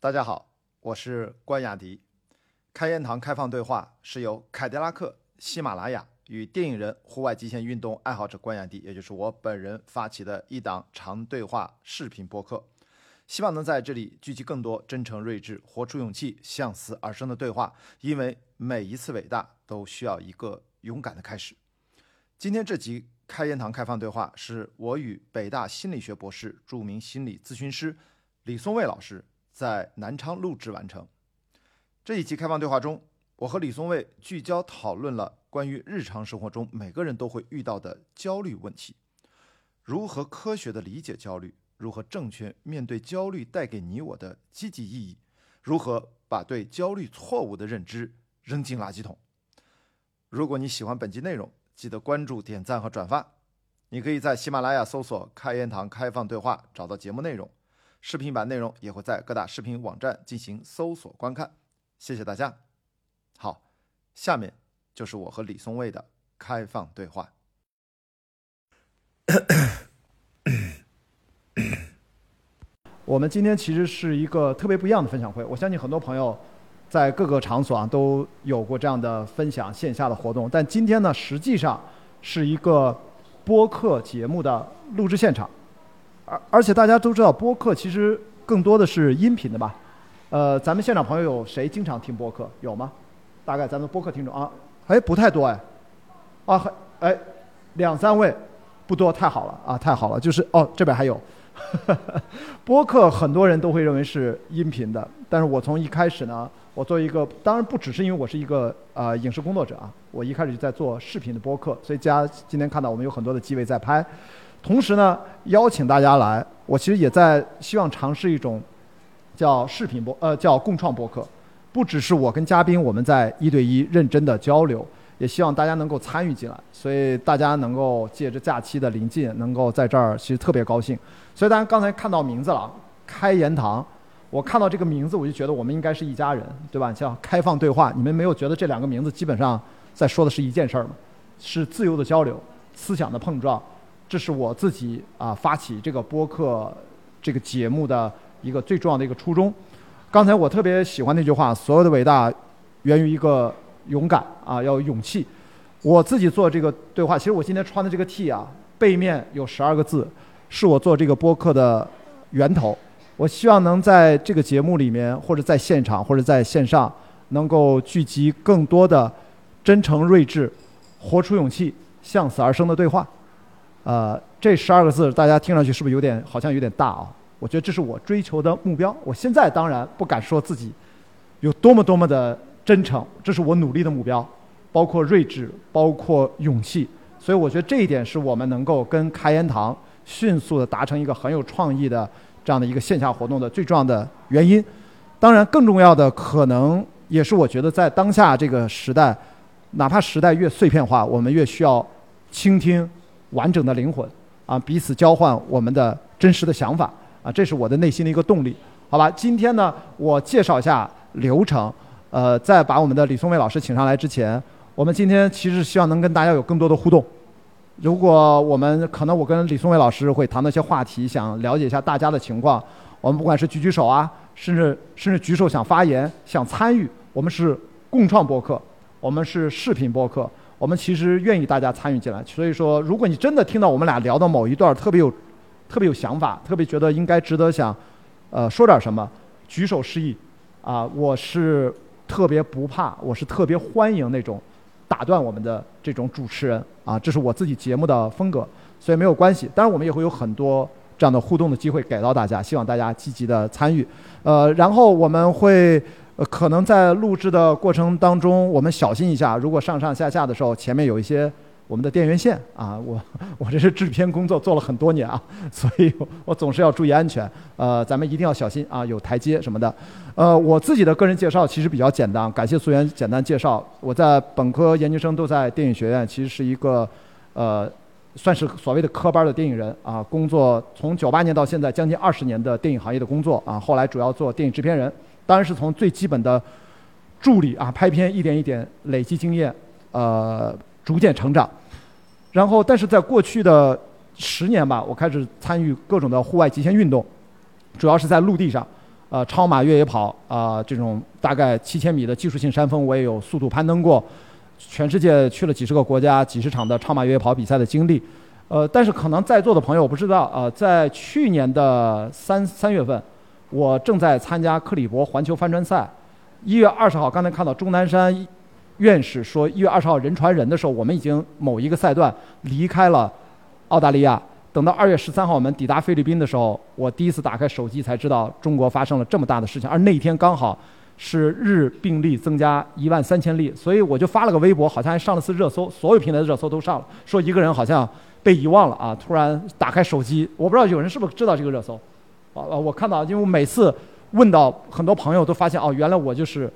大家好，我是关雅迪。开言堂开放对话是由凯迪拉克、喜马拉雅与电影人、户外极限运动爱好者关雅迪，也就是我本人发起的一档长对话视频播客，希望能在这里聚集更多真诚、睿智、活出勇气、向死而生的对话，因为每一次伟大都需要一个勇敢的开始。今天这集开言堂开放对话是我与北大心理学博士、著名心理咨询师李松蔚老师。在南昌录制完成。这一期开放对话中，我和李松蔚聚焦讨论了关于日常生活中每个人都会遇到的焦虑问题：如何科学的理解焦虑，如何正确面对焦虑带给你我的积极意义，如何把对焦虑错误的认知扔进垃圾桶。如果你喜欢本期内容，记得关注、点赞和转发。你可以在喜马拉雅搜索“开言堂开放对话”，找到节目内容。视频版内容也会在各大视频网站进行搜索观看，谢谢大家。好，下面就是我和李松蔚的开放对话。我们今天其实是一个特别不一样的分享会，我相信很多朋友在各个场所啊都有过这样的分享线下的活动，但今天呢，实际上是一个播客节目的录制现场。而而且大家都知道，播客其实更多的是音频的吧？呃，咱们现场朋友有谁经常听播客？有吗？大概咱们播客听众啊，哎，不太多哎，啊，哎，两三位，不多，太好了啊，太好了，就是哦，这边还有，播客很多人都会认为是音频的，但是我从一开始呢，我作为一个，当然不只是因为我是一个呃影视工作者啊，我一开始就在做视频的播客，所以家今天看到我们有很多的机位在拍。同时呢，邀请大家来，我其实也在希望尝试一种叫视频播，呃，叫共创播客。不只是我跟嘉宾我们在一对一认真的交流，也希望大家能够参与进来。所以大家能够借着假期的临近，能够在这儿，其实特别高兴。所以大家刚才看到名字了，开言堂，我看到这个名字我就觉得我们应该是一家人，对吧？叫开放对话，你们没有觉得这两个名字基本上在说的是一件事儿吗？是自由的交流，思想的碰撞。这是我自己啊发起这个播客这个节目的一个最重要的一个初衷。刚才我特别喜欢那句话：所有的伟大源于一个勇敢啊，要有勇气。我自己做这个对话，其实我今天穿的这个 T 啊，背面有十二个字，是我做这个播客的源头。我希望能在这个节目里面，或者在现场，或者在线上，能够聚集更多的真诚、睿智、活出勇气、向死而生的对话。呃，这十二个字大家听上去是不是有点好像有点大啊？我觉得这是我追求的目标。我现在当然不敢说自己有多么多么的真诚，这是我努力的目标，包括睿智，包括勇气。所以我觉得这一点是我们能够跟开言堂迅速的达成一个很有创意的这样的一个线下活动的最重要的原因。当然，更重要的可能也是我觉得在当下这个时代，哪怕时代越碎片化，我们越需要倾听。完整的灵魂，啊，彼此交换我们的真实的想法，啊，这是我的内心的一个动力，好吧？今天呢，我介绍一下流程，呃，在把我们的李松蔚老师请上来之前，我们今天其实希望能跟大家有更多的互动。如果我们可能，我跟李松蔚老师会谈到一些话题，想了解一下大家的情况，我们不管是举举手啊，甚至甚至举手想发言、想参与，我们是共创播客，我们是视频播客。我们其实愿意大家参与进来，所以说，如果你真的听到我们俩聊的某一段特别有、特别有想法，特别觉得应该值得想，呃，说点什么，举手示意，啊，我是特别不怕，我是特别欢迎那种打断我们的这种主持人，啊，这是我自己节目的风格，所以没有关系。当然，我们也会有很多这样的互动的机会给到大家，希望大家积极的参与，呃，然后我们会。呃，可能在录制的过程当中，我们小心一下。如果上上下下的时候，前面有一些我们的电源线啊，我我这是制片工作做了很多年啊，所以我总是要注意安全。呃，咱们一定要小心啊，有台阶什么的。呃，我自己的个人介绍其实比较简单，感谢素媛简单介绍。我在本科、研究生都在电影学院，其实是一个呃，算是所谓的科班的电影人啊。工作从九八年到现在将近二十年的电影行业的工作啊，后来主要做电影制片人。当然是从最基本的助理啊，拍片一点一点累积经验，呃，逐渐成长。然后，但是在过去的十年吧，我开始参与各种的户外极限运动，主要是在陆地上。呃，超马越野跑啊，这种大概七千米的技术性山峰，我也有速度攀登过。全世界去了几十个国家、几十场的超马越野跑比赛的经历。呃，但是可能在座的朋友我不知道啊，在去年的三三月份，我正在参加克里伯环球帆船赛。一月二十号，刚才看到钟南山院士说，一月二十号人传人的时候，我们已经某一个赛段离开了澳大利亚。等到二月十三号我们抵达菲律宾的时候，我第一次打开手机才知道中国发生了这么大的事情，而那一天刚好是日病例增加一万三千例，所以我就发了个微博，好像还上了次热搜，所有平台的热搜都上了，说一个人好像被遗忘了啊！突然打开手机，我不知道有人是不是知道这个热搜，啊啊！我看到，因为我每次问到很多朋友都发现哦，原来我就是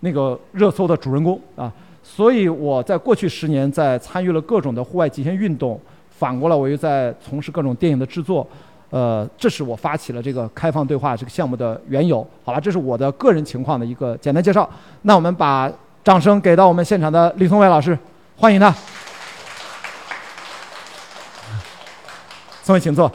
那个热搜的主人公啊！所以我在过去十年在参与了各种的户外极限运动。反过来，我又在从事各种电影的制作，呃，这是我发起了这个开放对话这个项目的缘由。好了，这是我的个人情况的一个简单介绍。那我们把掌声给到我们现场的李松伟老师，欢迎他。松伟，请坐。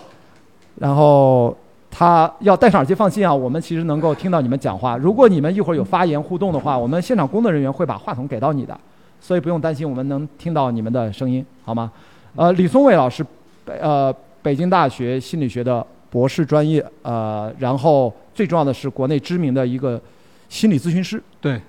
然后他要戴上耳机，放心啊，我们其实能够听到你们讲话。如果你们一会儿有发言互动的话，我们现场工作人员会把话筒给到你的，所以不用担心，我们能听到你们的声音，好吗？呃，李松蔚老师，呃，北京大学心理学的博士专业，呃，然后最重要的是国内知名的一个心理咨询师。对。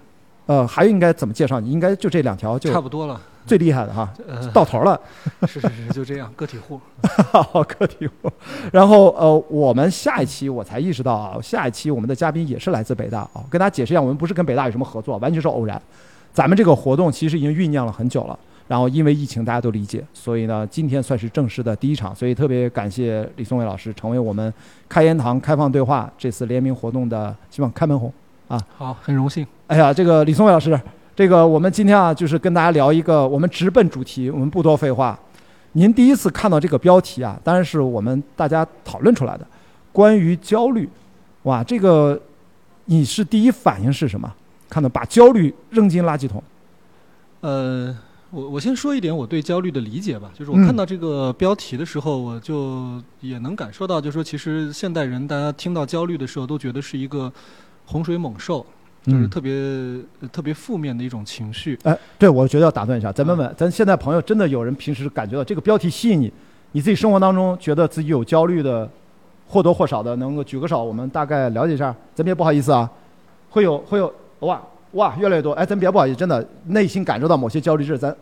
呃，还应该怎么介绍你？应该就这两条就差不多了。最厉害的哈，到头了。是是是，就这样，个体户。好，个体户。然后呃，我们下一期我才意识到啊，下一期我们的嘉宾也是来自北大啊。跟大家解释一下，我们不是跟北大有什么合作，完全是偶然。咱们这个活动其实已经酝酿了很久了。然后因为疫情，大家都理解，所以呢，今天算是正式的第一场，所以特别感谢李松伟老师成为我们开言堂开放对话这次联名活动的希望开门红啊。好，很荣幸。哎呀，这个李松伟老师，这个我们今天啊，就是跟大家聊一个，我们直奔主题，我们不多废话。您第一次看到这个标题啊，当然是我们大家讨论出来的，关于焦虑，哇，这个你是第一反应是什么？看到把焦虑扔进垃圾桶？呃。我我先说一点我对焦虑的理解吧，就是我看到这个标题的时候，我就也能感受到，就是说其实现代人大家听到焦虑的时候，都觉得是一个洪水猛兽，就是特别特别负面的一种情绪。哎，对，我觉得要打断一下，咱问问，咱现在朋友真的有人平时感觉到这个标题吸引你，你自己生活当中觉得自己有焦虑的，或多或少的，能够举个手，我们大概了解一下。咱别不好意思啊，会有会有哇。哇，越来越多！哎，咱别不好意思，真的内心感受到某些焦虑症，咱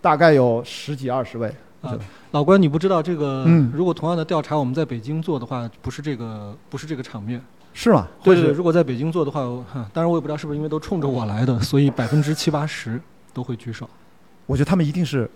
大概有十几二十位。啊，老关，你不知道这个？嗯。如果同样的调查我们在北京做的话，不是这个，不是这个场面。是吗？对对。如果在北京做的话，当然我也不知道是不是因为都冲着我来的，所以百分之七八十都会举手。我觉得他们一定是。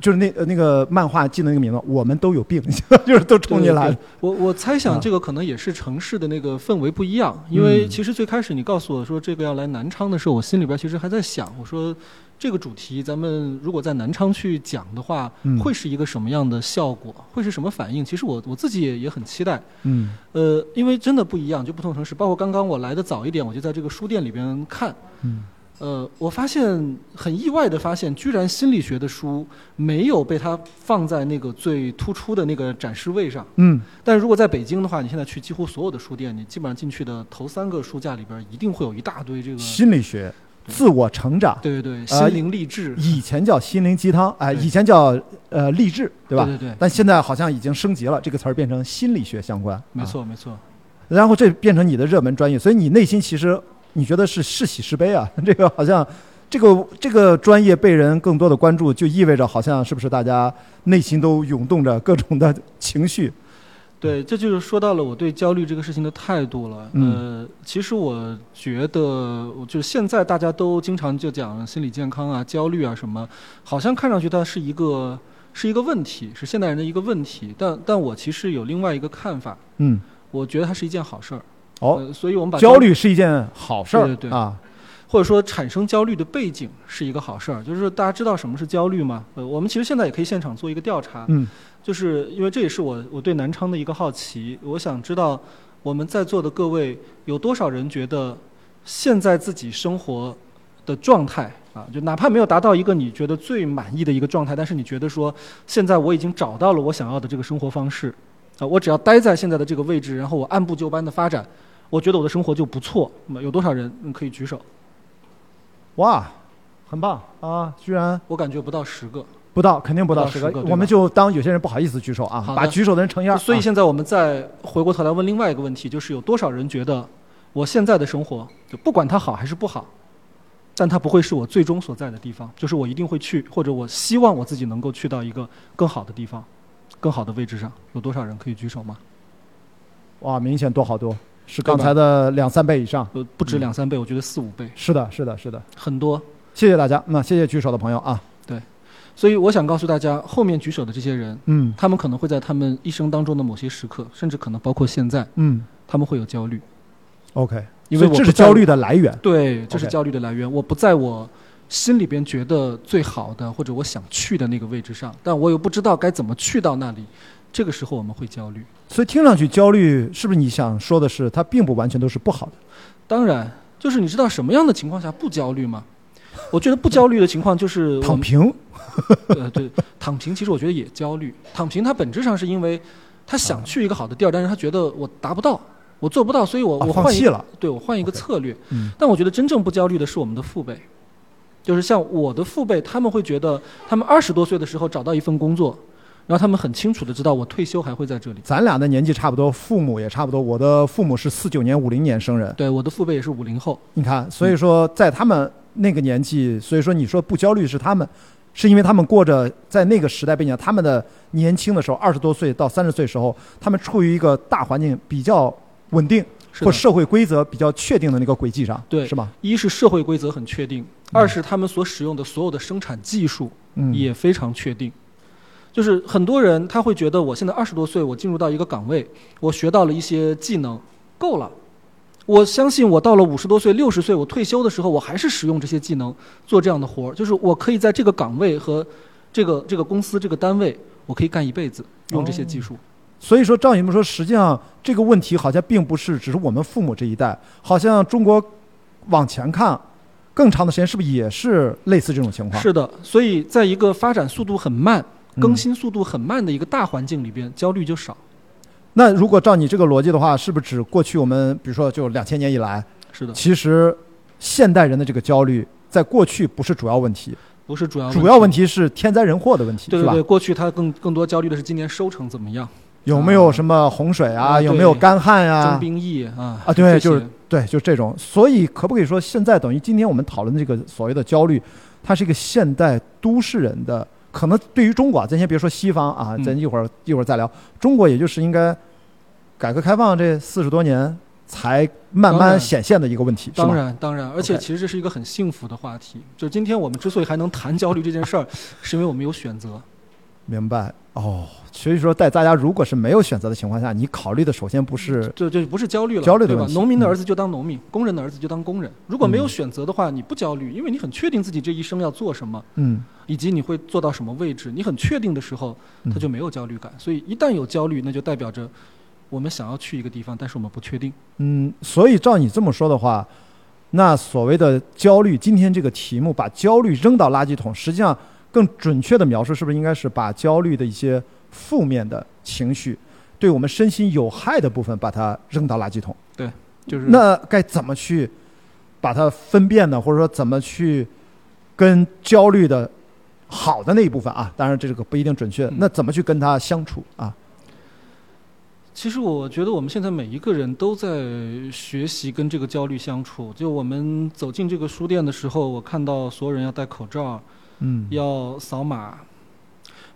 就是那呃那个漫画记得那个名字，我们都有病，就是都冲进来。我我猜想这个可能也是城市的那个氛围不一样，因为其实最开始你告诉我说这个要来南昌的时候，我心里边其实还在想，我说这个主题咱们如果在南昌去讲的话，会是一个什么样的效果，会是什么反应？其实我我自己也也很期待。嗯。呃，因为真的不一样，就不同城市，包括刚刚我来的早一点，我就在这个书店里边看。嗯。呃，我发现很意外的发现，居然心理学的书没有被它放在那个最突出的那个展示位上。嗯。但如果在北京的话，你现在去几乎所有的书店，你基本上进去的头三个书架里边，一定会有一大堆这个心理学、自我成长。对对对，心灵励志。以前叫心灵鸡汤，哎，以前叫呃励志，对吧？对对对。但现在好像已经升级了，这个词儿变成心理学相关。没错没错。然后这变成你的热门专业，所以你内心其实。你觉得是是喜是悲啊？这个好像，这个这个专业被人更多的关注，就意味着好像是不是大家内心都涌动着各种的情绪？对，这就是说到了我对焦虑这个事情的态度了。呃，其实我觉得，就是现在大家都经常就讲心理健康啊、焦虑啊什么，好像看上去它是一个是一个问题，是现代人的一个问题。但但我其实有另外一个看法。嗯，我觉得它是一件好事儿。哦，所以我们把焦虑是一件好事儿，对对啊，或者说产生焦虑的背景是一个好事儿，就是大家知道什么是焦虑吗？呃，我们其实现在也可以现场做一个调查，嗯，就是因为这也是我我对南昌的一个好奇，我想知道我们在座的各位有多少人觉得现在自己生活的状态啊，就哪怕没有达到一个你觉得最满意的一个状态，但是你觉得说现在我已经找到了我想要的这个生活方式，啊，我只要待在现在的这个位置，然后我按部就班的发展。我觉得我的生活就不错。那么有多少人嗯可以举手？哇，很棒啊！居然我感觉不到十个。不到，肯定不到不到10个十个。我们就当有些人不好意思举手啊把举手的人乘以二。所以啊现在我们再回过头来问另外一个问题，就是有多少人觉得我现在的生活，就不管它好还是不好，但它不会是我最终所在的地方，就是我一定会去，或者我希望我自己能够去到一个更好的地方、更好的位置上。有多少人可以举手吗？哇，明显多好多，是刚才的两三倍以上。呃，不止两三倍，我觉得四五倍，是的，是的，是的。很多。谢谢大家，那谢谢举手的朋友啊。所以我想告诉大家，后面举手的这些人，嗯他们可能会在他们一生当中的某些时刻，甚至可能包括现在，嗯他们会有焦虑。，OK，因为这是焦虑的来源。对，这是焦虑的来源。我不在我心里边觉得最好的或者我想去的那个位置上，但我又不知道该怎么去到那里。这个时候我们会焦虑。所以听上去焦虑，是不是你想说的是，它并不完全都是不好的？当然，就是你知道什么样的情况下不焦虑吗？我觉得不焦虑的情况就是躺平，呃，对，躺平其实我觉得也焦虑。躺平它本质上是因为他想去一个好的地儿，但是他觉得我达不到，我做不到，所以我、啊我换。对我换一个策略。嗯但我觉得真正不焦虑的是我们的父辈，就是像我的父辈，他们会觉得他们二十多岁的时候找到一份工作，然后他们很清楚的知道我退休还会在这里。咱俩的年纪差不多，父母也差不多。我的父母是四九年、五零年生人，对，我的父辈也是五零后，你看，所以说在他们那个年纪，所以说你说不焦虑是他们，是因为他们过着在那个时代背景下，他们的年轻的时候，二十多岁到三十岁时候，他们处于一个大环境比较稳定。或社会规则比较确定的那个轨迹上，对是吧？一是社会规则很确定，二是他们所使用的所有的生产技术嗯，也非常确定。就是很多人他会觉得，我现在二十多岁，我进入到一个岗位，我学到了一些技能，够了。我相信我到了五十多岁、六十岁，我退休的时候，我还是使用这些技能做这样的活儿。就是我可以在这个岗位和这个这个公司、这个单位，我可以干一辈子，用这些技术。所以说，照你们说，实际上这个问题好像并不是只是我们父母这一代，好像中国往前看更长的时间，是不是也是类似这种情况？是的，所以在一个发展速度很慢、嗯更新速度很慢的一个大环境里边，焦虑就少。那如果照你这个逻辑的话，是不是指过去我们比如说就两千年以来，是的，其实现代人的这个焦虑，在过去不是主要问题，不是主要主要问题是天灾人祸的问题，对吧对对对，？过去他更更多焦虑的是今年收成怎么样，有没有什么洪水啊？啊有没有干旱啊、征兵役啊啊对就是对，就这种。所以可不可以说，现在等于今天我们讨论的这个所谓的焦虑，它是一个现代都市人的，可能对于中国啊，咱先别说西方啊，嗯咱一会儿一会儿再聊。中国也就是应该改革开放这四十多年才慢慢显现的一个问题，当？然当然，而且其实这是一个很幸福的话题。就今天我们之所以还能谈焦虑这件事儿，是因为我们有选择。明白哦。所以说，在大家如果是没有选择的情况下，你考虑的首先不是这这不是焦虑了，对吧农民的儿子就当农民，工人的儿子就当工人。如果没有嗯选择的话，你不焦虑，因为你很确定自己这一生要做什么，嗯，以及你会做到什么位置。你很确定的时候，嗯他就没有焦虑感。所以一旦有焦虑，那就代表着我们想要去一个地方，但是我们不确定。嗯，所以照你这么说的话，那所谓的焦虑，今天这个题目把焦虑扔到垃圾桶，实际上更准确的描述，是不是应该是把焦虑的一些负面的情绪，对我们身心有害的部分，把它扔到垃圾桶？对就是那该怎么去把它分辨呢？或者说怎么去跟焦虑的好的那一部分啊？当然这个不一定准确，嗯那怎么去跟它相处啊？其实我觉得我们现在每一个人都在学习跟这个焦虑相处。就我们走进这个书店的时候，我看到所有人要戴口罩，嗯，要扫码，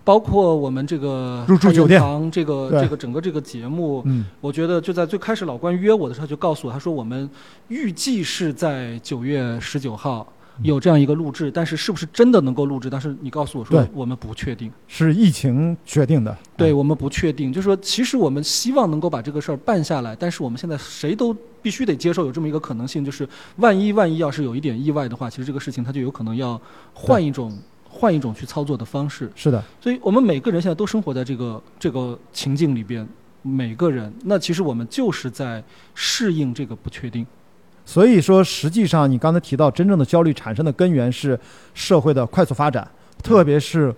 包括我们这个入住酒店。这个这个整个这个节目，嗯。我觉得就在最开始老关约我的时候就告诉我，他说我们预计是在九月十九号有这样一个录制，但是是不是真的能够录制？但是你告诉我说对我们不确定。是疫情决定的。对我们不确定，就是说，其实我们希望能够把这个事儿办下来，但是我们现在谁都必须得接受有这么一个可能性，就是万一万一要是有一点意外的话，其实这个事情它就有可能要换一种换一种去操作的方式。是的，所以我们每个人现在都生活在这个这个情境里边，每个人，那其实我们就是在适应这个不确定。所以说，实际上你刚才提到，真正的焦虑产生的根源是社会的快速发展，特别是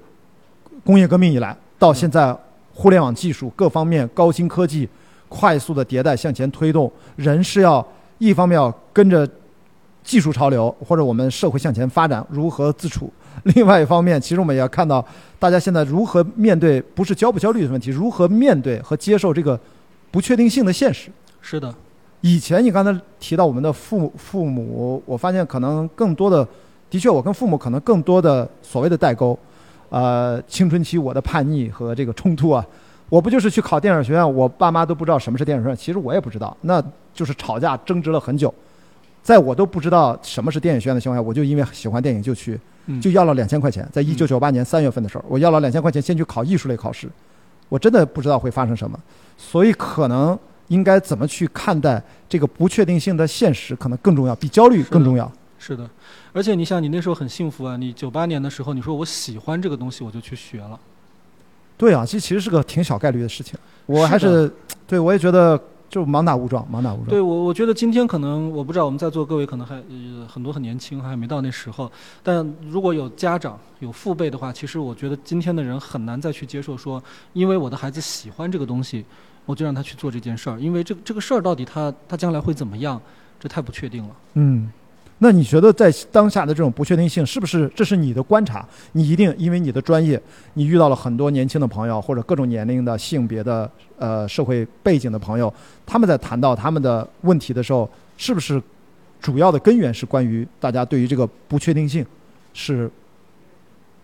工业革命以来到现在，互联网技术各方面高新科技、快速的迭代向前推动，人是要一方面要跟着技术潮流或者我们社会向前发展，如何自处；另外一方面，其实我们也要看到大家现在如何面对不是焦不焦虑的问题，如何面对和接受这个不确定性的现实。是的，以前你刚才提到我们的父父母，我发现可能更多的，的确我跟父母可能更多的所谓的代沟，呃，青春期我的叛逆和这个冲突啊。我不就是去考电影学院，我爸妈都不知道什么是电影学院，其实我也不知道，那就是吵架争执了很久，在我都不知道什么是电影学院的情况下，我就因为喜欢电影就去，就要了两千块钱，在一九九八年三月份的时候，我要了两千块钱先去考艺术类考试，我真的不知道会发生什么，所以可能应该怎么去看待这个不确定性的现实，可能更重要，比焦虑更重要。是的，而且你想，你那时候很幸福啊，你九八年的时候，你说我喜欢这个东西，我就去学了。对啊，这其实是个挺小概率的事情。我还是，对我也觉得就盲打误撞，盲打误撞。对我，我觉得今天可能我不知道我们在座各位可能还呃很多很年轻，还没到那时候。但如果有家长有父辈的话，其实我觉得今天的人很难再去接受说，因为我的孩子喜欢这个东西，我就让他去做这件事儿。因为这这个事儿到底他他将来会怎么样，这太不确定了。嗯。那你觉得在当下的这种不确定性，是不是这是你的观察？你一定因为你的专业，你遇到了很多年轻的朋友，或者各种年龄的、性别的、呃社会背景的朋友，他们在谈到他们的问题的时候，是不是主要的根源是关于大家对于这个不确定性是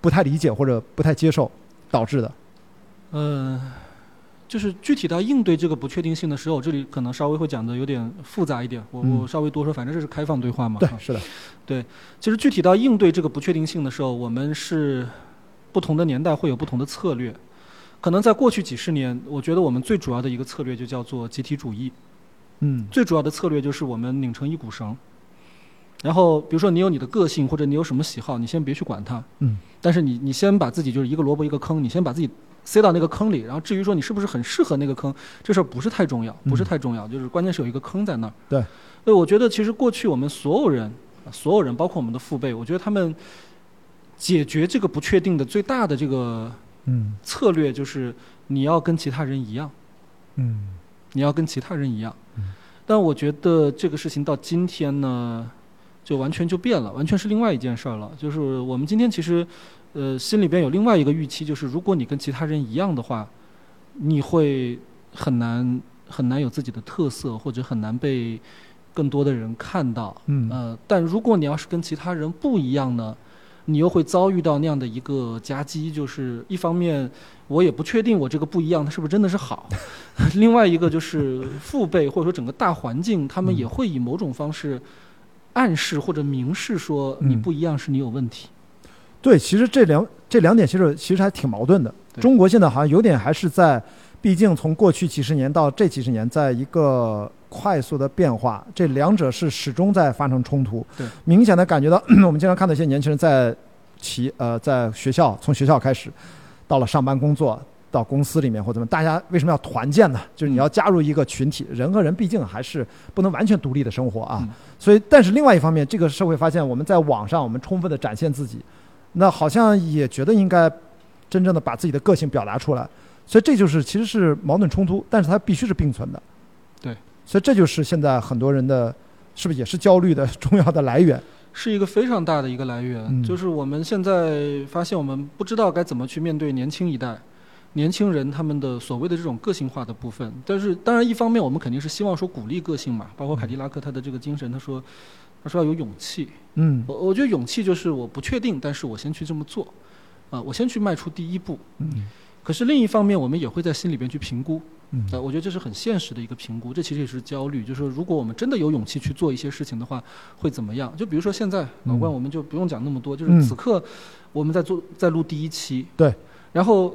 不太理解或者不太接受导致的？嗯。就是具体到应对这个不确定性的时候，这里可能稍微会讲的有点复杂一点。我我稍微多说，反正这是开放对话嘛。对，是的。对，其实具体到应对这个不确定性的时候，我们是不同的年代会有不同的策略。可能在过去几十年，我觉得我们最主要的一个策略就叫做集体主义。嗯。最主要的策略就是我们拧成一股绳。然后，比如说你有你的个性或者你有什么喜好，你先别去管它。嗯。但是你你先把自己就是一个萝卜一个坑，你先把自己。塞到那个坑里，然后至于说你是不是很适合那个坑，这事儿不是太重要，不是太重要，就是关键是有一个坑在那儿。对，所以我觉得其实过去我们所有人，所有人包括我们的父辈，我觉得他们解决这个不确定的最大的这个策略就是你要跟其他人一样，嗯，你要跟其他人一样。但我觉得这个事情到今天呢，就完全就变了，完全是另外一件事儿了。就是我们今天其实。呃，心里边有另外一个预期，就是如果你跟其他人一样的话，你会很难很难有自己的特色，或者很难被更多的人看到。嗯。呃，但如果你要是跟其他人不一样呢，你又会遭遇到那样的一个夹击，就是一方面我也不确定我这个不一样，它是不是真的是好；另外一个就是父辈或者说整个大环境，他们也会以某种方式暗示或者明示说你不一样是你有问题。对，其实这两这两点其实其实还挺矛盾的。中国现在好像有点还是在，毕竟从过去几十年到这几十年，在一个快速的变化，这两者是始终在发生冲突。对，明显的感觉到，我们经常看到一些年轻人在其呃在学校，从学校开始，到了上班工作，到公司里面或怎么，大家为什么要团建呢？就是你要加入一个群体，人和人毕竟还是不能完全独立的生活啊。所以，但是另外一方面，这个社会发现，我们在网上，我们充分的展现自己。那好像也觉得应该真正的把自己的个性表达出来，所以这就是其实是矛盾冲突，但是它必须是并存的。对，所以这就是现在很多人的，是不是也是焦虑的重要的来源？是一个非常大的一个来源，就是我们现在发现我们不知道该怎么去面对年轻一代、年轻人他们的所谓的这种个性化的部分。但是当然一方面我们肯定是希望说鼓励个性嘛，包括凯迪拉克他的这个精神，他说。他说要有勇气，嗯，我我觉得勇气就是我不确定，但是我先去这么做，啊，我先去迈出第一步，嗯，可是另一方面，我们也会在心里边去评估，嗯，呃，我觉得这是很现实的一个评估，这其实也是焦虑，就是说如果我们真的有勇气去做一些事情的话，会怎么样？就比如说现在老关，我们就不用讲那么多，就是此刻我们在做在录第一期，对，然后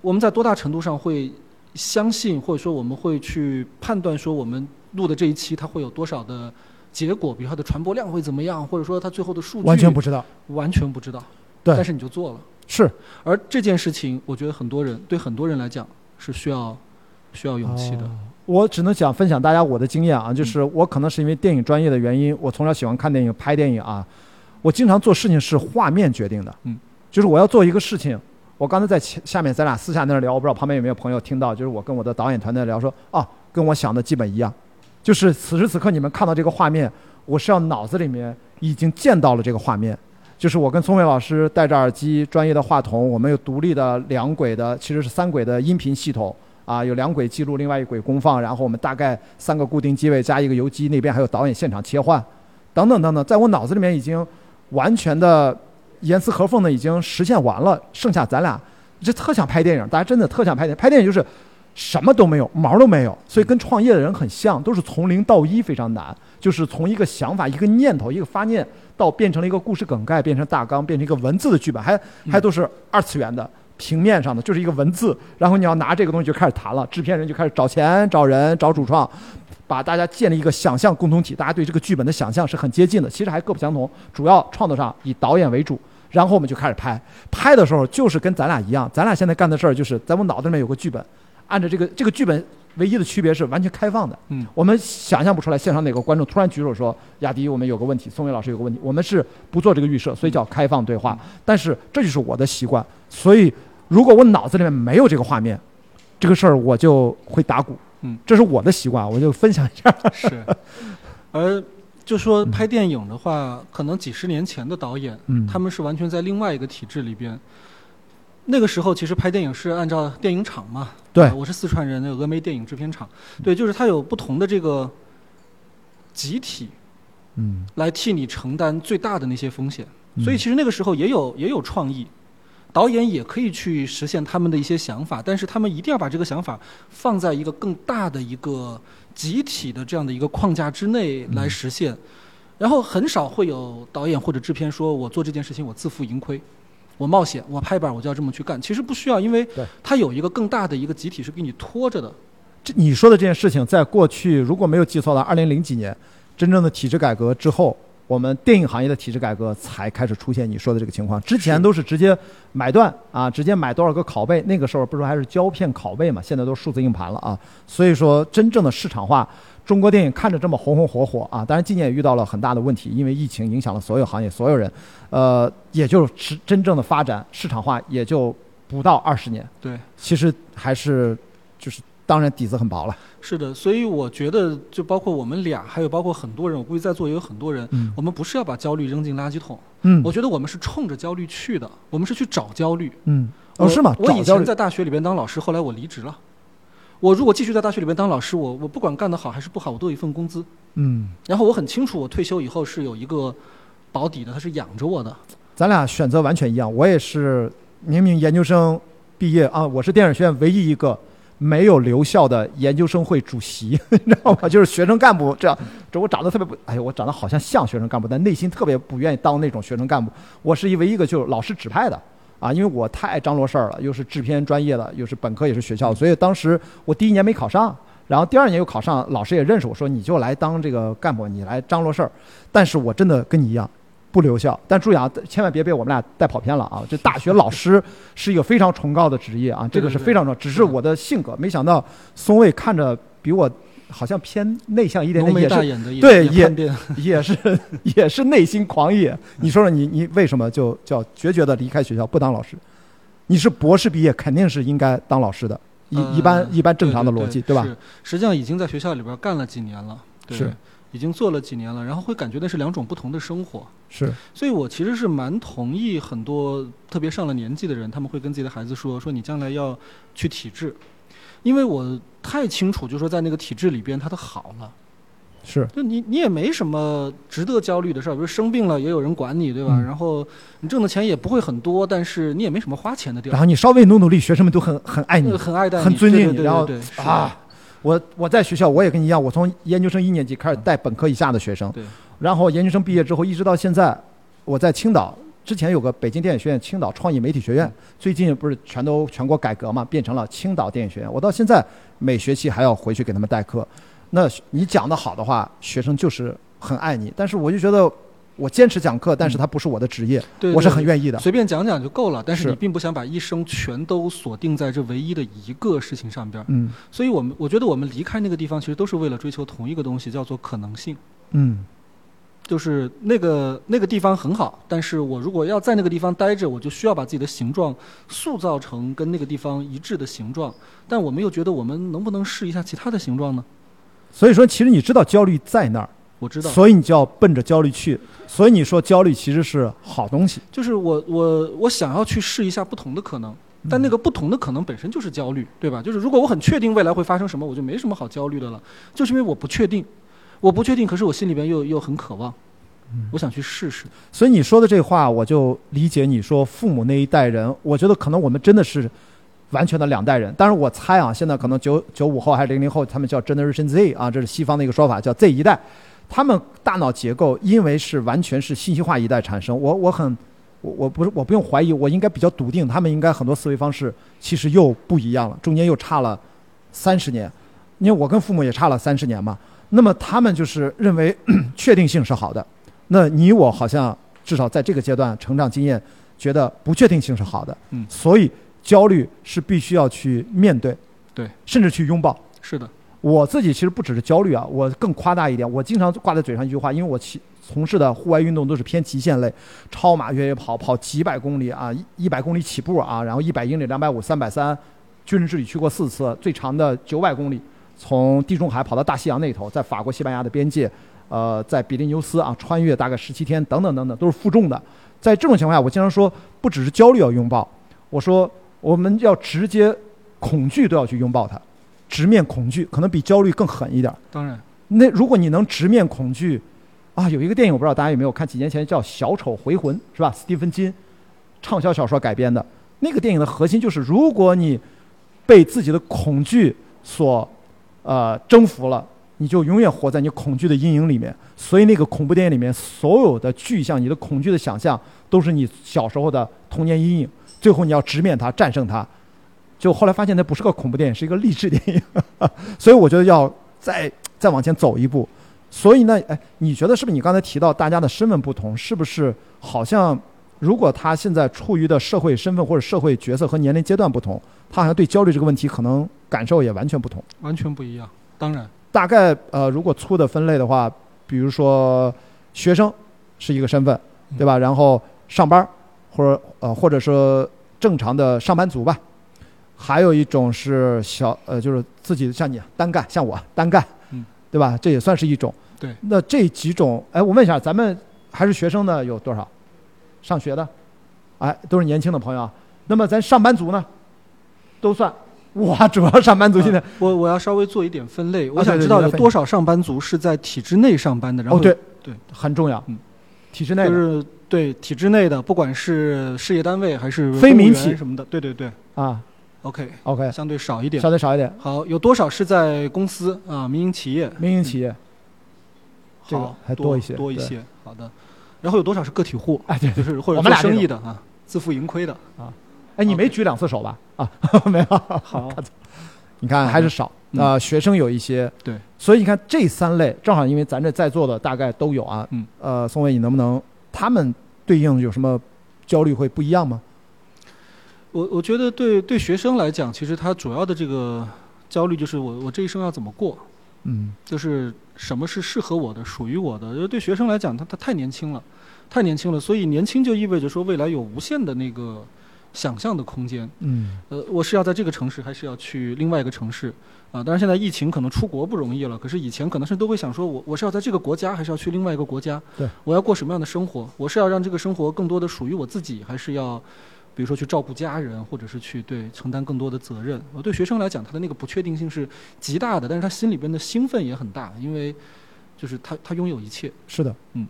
我们在多大程度上会相信，或者说我们会去判断说我们录的这一期它会有多少的。结果，比如它的传播量会怎么样，或者说它最后的数据，完全不知道，完全不知道。对，但是你就做了。是。而这件事情，我觉得很多人对很多人来讲是需要需要勇气的。我只能想分享大家我的经验啊，就是我可能是因为电影专业的原因，我从小喜欢看电影、拍电影啊，我经常做事情是画面决定的。嗯。就是我要做一个事情，我刚才在下面咱俩私下那聊，我不知道旁边有没有朋友听到，就是我跟我的导演团队聊说，啊，跟我想的基本一样，就是此时此刻你们看到这个画面，我是要脑子里面已经见到了这个画面，就是我跟聪伟老师戴着耳机，专业的话筒，我们有独立的两轨的，其实是三轨的音频系统啊，有两轨记录，另外一轨公放，然后我们大概三个固定机位加一个游机，那边还有导演现场切换，等等等等，在我脑子里面已经完全的严丝合缝的已经实现完了，剩下咱俩。这特想拍电影，大家真的特想拍电影，拍电影就是什么都没有，毛都没有，所以跟创业的人很像，都是从零到一非常难，就是从一个想法、一个念头、一个发念，到变成了一个故事梗概，变成大纲，变成一个文字的剧本，还还都是二次元的。平面上的就是一个文字，然后你要拿这个东西就开始谈了，制片人就开始找钱、找人、找主创，把大家建立一个想象共同体，大家对这个剧本的想象是很接近的，其实还各不相同，主要创作上以导演为主，然后我们就开始拍，拍的时候就是跟咱俩一样，咱俩现在干的事儿就是在我脑子里面有个剧本，按照这个这个剧本唯一的区别是完全开放的，嗯，我们想象不出来现场哪个观众突然举手说亚迪我们有个问题，宋伟老师有个问题，我们是不做这个预设，所以叫开放对话，但是这就是我的习惯，所以。如果我脑子里面没有这个画面，这个事儿我就会打鼓。嗯，这是我的习惯，我就分享一下。是，而就说拍电影的话，可能几十年前的导演，嗯，他们是完全在另外一个体制里边。那个时候其实拍电影是按照电影厂嘛。对，我是四川人，那个峨眉电影制片厂。对，就是它有不同的这个集体，嗯，来替你承担最大的那些风险。所以其实那个时候也有也有创意。导演也可以去实现他们的一些想法，但是他们一定要把这个想法放在一个更大的一个集体的这样的一个框架之内来实现。然后很少会有导演或者制片说：“我做这件事情我自负盈亏，我冒险，我拍板我就要这么去干。”其实不需要，因为它有一个更大的一个集体是给你拖着的。这你说的这件事情，在过去如果没有记错的话，二零零几年真正的体制改革之后。我们电影行业的体制改革才开始出现你说的这个情况，之前都是直接买断啊，直接买多少个拷贝，那个时候不是还是胶片拷贝嘛，现在都是数字硬盘了啊。所以说，真正的市场化，中国电影看着这么红红火火啊，当然今年也遇到了很大的问题，因为疫情影响了所有行业所有人，呃，也就是真正的发展市场化也就不到二十年。对，其实还是就是。当然底子很薄了。是的，所以我觉得，就包括我们俩，还有包括很多人，我估计在座也有很多人，我们不是要把焦虑扔进垃圾桶。嗯，我觉得我们是冲着焦虑去的，我们是去找焦虑。嗯，哦，是吗？我以前在大学里边当老师，后来我离职了。我如果继续在大学里面当老师，我我不管干得好还是不好，我都有一份工资。嗯，然后我很清楚，我退休以后是有一个保底的，他是养着我的。咱俩选择完全一样，我也是明明研究生毕业啊，我是电影学院唯一一个。没有留校的研究生会主席，你知道吗？就是学生干部这样。这我长得特别不，哎呀，我长得好像像学生干部，但内心特别不愿意当那种学生干部。我是一唯一一个就是老师指派的啊，因为我太爱张罗事儿了，又是制片专业的，又是本科也是学校，所以当时我第一年没考上，然后第二年又考上，老师也认识我说你就来当这个干部，你来张罗事儿。但是我真的跟你一样。不留校，但注意啊，千万别被我们俩带跑偏了啊！这大学老师是一个非常崇高的职业啊，这个是非常重要。只是我的性格，没想到松蔚看着比我好像偏内向一点点，也是对，也也 是 也是内心狂野。你说说你你为什么就叫决绝的离开学校不当老师？你是博士毕业，肯定是应该当老师的，一一般一般正常的逻辑，对吧？实际上已经在学校里边干了几年了，是。已经做了几年了，然后会感觉那是两种不同的生活。是，所以我其实是蛮同意很多特别上了年纪的人，他们会跟自己的孩子说：“说你将来要去体制，因为我太清楚，就是说在那个体制里边，他的好了。是，就你你也没什么值得焦虑的事儿，比如生病了也有人管你，对吧？然后你挣的钱也不会很多，但是你也没什么花钱的地方。然后你稍微努努力，学生们都很很爱你，很爱戴，很尊敬你，然后啊。我我在学校，我也跟你一样，我从研究生一年级开始带本科以下的学生，然后研究生毕业之后，一直到现在，我在青岛，之前有个北京电影学院、青岛创意媒体学院，最近不是全都全国改革嘛，变成了青岛电影学院。我到现在每学期还要回去给他们代课。那你讲的好的话，学生就是很爱你，但是我就觉得。我坚持讲课，但是它不是我的职业，我是很愿意的。随便讲讲就够了，但是你并不想把一生全都锁定在这唯一的一个事情上边。嗯，所以我们我觉得我们离开那个地方，其实都是为了追求同一个东西，叫做可能性。嗯，就是那个那个地方很好，但是我如果要在那个地方待着，我就需要把自己的形状塑造成跟那个地方一致的形状。但我们又觉得，我们能不能试一下其他的形状呢？所以说，其实你知道焦虑在那儿，我知道，所以你就要奔着焦虑去。所以你说焦虑其实是好东西，就是我我我想要去试一下不同的可能，但那个不同的可能本身就是焦虑，对吧？就是如果我很确定未来会发生什么，我就没什么好焦虑的了，就是因为我不确定。我不确定，可是我心里边又又很渴望，我想去试试。所以你说的这话，我就理解你说父母那一代人。我觉得可能我们真的是完全的两代人。但是我猜啊，现在可能九九五后还是零零后，他们叫 Generation Z 啊，这是西方的一个说法，叫 Z 一代。他们大脑结构因为是完全是信息化一代产生，我我很我我不是我不用怀疑，我应该比较笃定，他们应该很多思维方式其实又不一样了，中间又差了三十年。因为我跟父母也差了三十年嘛。那么他们就是认为 确定性是好的，那你我好像至少在这个阶段成长经验觉得不确定性是好的，嗯，所以焦虑是必须要去面对，对，甚至去拥抱。是的，我自己其实不只是焦虑啊，我更夸大一点，我经常挂在嘴上一句话，因为我其从事的户外运动都是偏极限类，超马越野跑跑几百公里啊，一百公里起步啊，然后一百英里、两百五、三百三，军事之旅去过四次，最长的九百公里。从地中海跑到大西洋那头，在法国、西班牙的边界，呃，在比利牛斯啊，穿越大概十七天，等等等等，都是负重的。在这种情况下，我经常说，不只是焦虑要拥抱，我说我们要直接恐惧都要去拥抱它，直面恐惧，可能比焦虑更狠一点。当然，那如果你能直面恐惧，啊，有一个电影我不知道大家有没有看，几年前叫《小丑回魂》，是吧？斯蒂芬金畅销小说改编的那个电影的核心就是，如果你被自己的恐惧所呃，征服了，你就永远活在你恐惧的阴影里面。所以那个恐怖电影里面所有的具象，你的恐惧的想象，都是你小时候的童年阴影。最后你要直面它，战胜它。就后来发现那不是个恐怖电影，是一个励志电影。所以我觉得要再再往前走一步。所以呢，哎，你觉得是不是你刚才提到大家的身份不同，是不是好像如果他现在处于的社会身份或者社会角色和年龄阶段不同，他好像对焦虑这个问题可能。感受也完全不同，完全不一样。当然，大概呃，如果粗的分类的话，比如说学生是一个身份，对吧？然后上班或者呃，或者说正常的上班族吧。还有一种是小呃，就是自己像你单干，像我单干，嗯，对吧？这也算是一种。对。那这几种，哎，我问一下，咱们还是学生的有多少？上学的，哎，都是年轻的朋友。那么咱上班族呢，都算。哇，主要上班族现在，我我要稍微做一点分类，我想知道有多少上班族是在体制内上班的，然后对。对。很重要，嗯，体制内就是对体制内的，不管是事业单位还是非民企。什么的，对对对。啊，OK OK，相对少一点，相对少一点。好，有多少是在公司？啊？民营企业，民营企业，好，还多一些，多一些。好的，然后有多少是个体户？哎，对，就是或者做生意的啊，自负盈亏的。啊。哎，你没举两次手吧？啊，没有。好。你看还是少啊，学生有一些，对，所以你看这三类正好，因为咱这在座的大概都有啊，嗯，呃，宋伟，你能不能他们对应有什么焦虑会不一样吗？我我觉得对对学生来讲，其实他主要的这个焦虑就是我我这一生要怎么过，嗯，就是什么是适合我的、属于我的。因为对学生来讲，他他太年轻了，太年轻了，所以年轻就意味着说未来有无限的那个。想象的空间，嗯，呃，我是要在这个城市，还是要去另外一个城市？啊，当然现在疫情可能出国不容易了，可是以前可能是都会想说，我我是要在这个国家，还是要去另外一个国家？对，我要过什么样的生活？我是要让这个生活更多的属于我自己，还是要，比如说去照顾家人，或者是去对承担更多的责任？我对学生来讲，他的那个不确定性是极大的，但是他心里边的兴奋也很大，因为就是他他拥有一切。是的，嗯，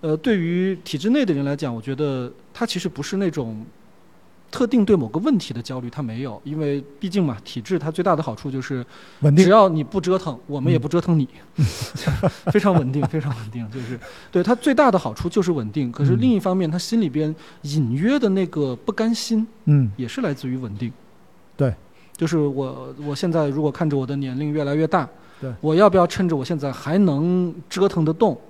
呃，对于体制内的人来讲，我觉得他其实不是那种。特定对某个问题的焦虑，他没有，因为毕竟嘛，体制它最大的好处就是稳定，只要你不折腾，我们也不折腾你，非常稳定，非常稳定，就是对它最大的好处就是稳定。可是另一方面，他心里边隐约的那个不甘心，嗯，也是来自于稳定。对，就是我我现在如果看着我的年龄越来越大，对，我要不要趁着我现在还能折腾得动，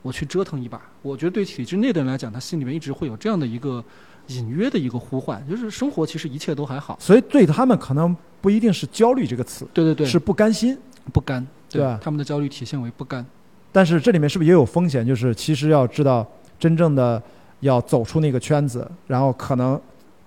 我去折腾一把？我觉得对体制内的人来讲，他心里面一直会有这样的一个。隐约的一个呼唤，就是生活其实一切都还好，所以对他们可能不一定是焦虑这个词，对对对，是不甘心，不甘，对吧？他们的焦虑体现为不甘，但是这里面是不是也有风险？就是其实要知道，真正的要走出那个圈子，然后可能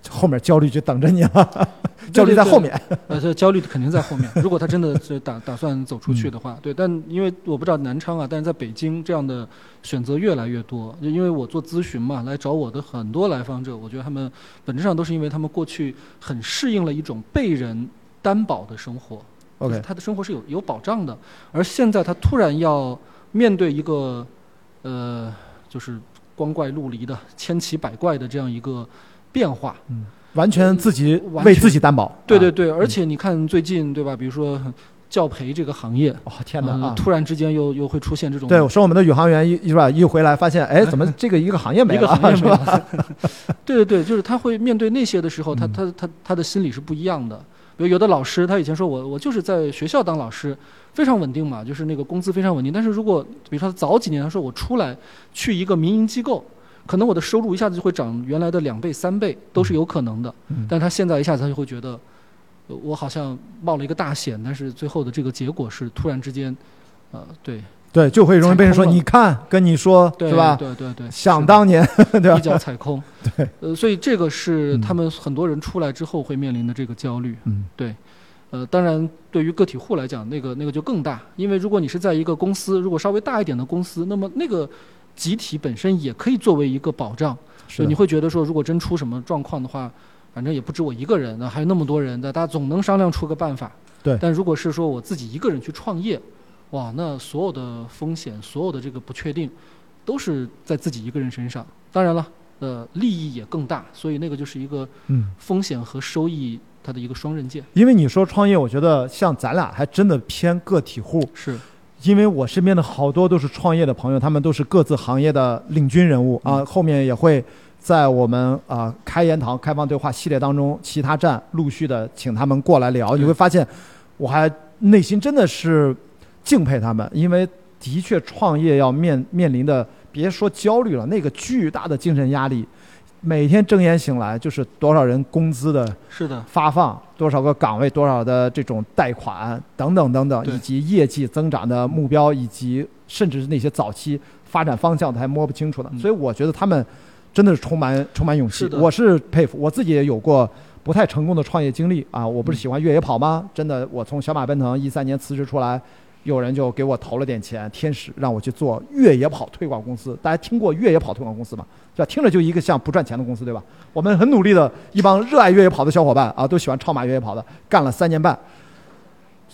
后面焦虑就等着你了，焦虑在后面。呃，这焦虑肯定在后面。如果他真的是打打算走出去的话，对。但因为我不知道南昌啊，但是在北京这样的选择越来越多。因为我做咨询嘛，来找我的很多来访者，我觉得他们本质上都是因为他们过去很适应了一种被人担保的生活。OK，他的生活是有有保障的，而现在他突然要面对一个，呃，就是光怪陆离的、千奇百怪的这样一个变化，嗯，完全自己为自己担保，对对对，而且你看最近对吧？比如说教培这个行业，哦天哪啊！突然之间又又会出现这种，对，我说我们的宇航员一是吧？一回来发现，哎，怎么这个一个行业没了，一个行业没了？对对对，就是他会面对那些的时候，他他他他的心理是不一样的。比如有的老师，他以前说我我就是在学校当老师，非常稳定嘛，就是那个工资非常稳定。但是如果比如说早几年他说我出来去一个民营机构，可能我的收入一下子就会涨原来的两倍三倍都是有可能的。嗯。但他现在一下子他就会觉得，我好像冒了一个大险，但是最后的这个结果是突然之间，呃，对。对，就会容易被人说，你看，跟你说，是吧？对对对，想当年，对吧？一脚踩空，对，呃，所以这个是他们很多人出来之后会面临的这个焦虑，嗯，对，呃，当然对于个体户来讲，那个那个就更大，因为如果你是在一个公司，如果稍微大一点的公司，那么那个集体本身也可以作为一个保障，是你会觉得说，如果真出什么状况的话，反正也不止我一个人，那还有那么多人，的大家总能商量出个办法，对。但如果是说我自己一个人去创业。哇，那所有的风险，所有的这个不确定，都是在自己一个人身上。当然了，呃，利益也更大，所以那个就是一个嗯风险和收益它的一个双刃剑。因为你说创业，我觉得像咱俩还真的偏个体户，是因为我身边的好多都是创业的朋友，他们都是各自行业的领军人物啊。后面也会在我们啊开言堂开放对话系列当中，其他站陆续的请他们过来聊，你会发现，我还内心真的是。敬佩他们，因为的确创业要面面临的，别说焦虑了，那个巨大的精神压力，每天睁眼醒来就是多少人工资的是的。发放，多少个岗位，多少的这种贷款等等等等，以及业绩增长的目标，以及甚至是那些早期发展方向的还摸不清楚的，所以我觉得他们真的是充满充满勇气，我是佩服，我自己也有过不太成功的创业经历。啊，我不是喜欢越野跑吗？真的，我从小马奔腾一三年辞职出来。有人就给我投了点钱，天使让我去做越野跑推广公司。大家听过越野跑推广公司吗？对吧？听着就一个像不赚钱的公司，对吧？我们很努力的一帮热爱越野跑的小伙伴啊，都喜欢超马越野跑的，干了三年半，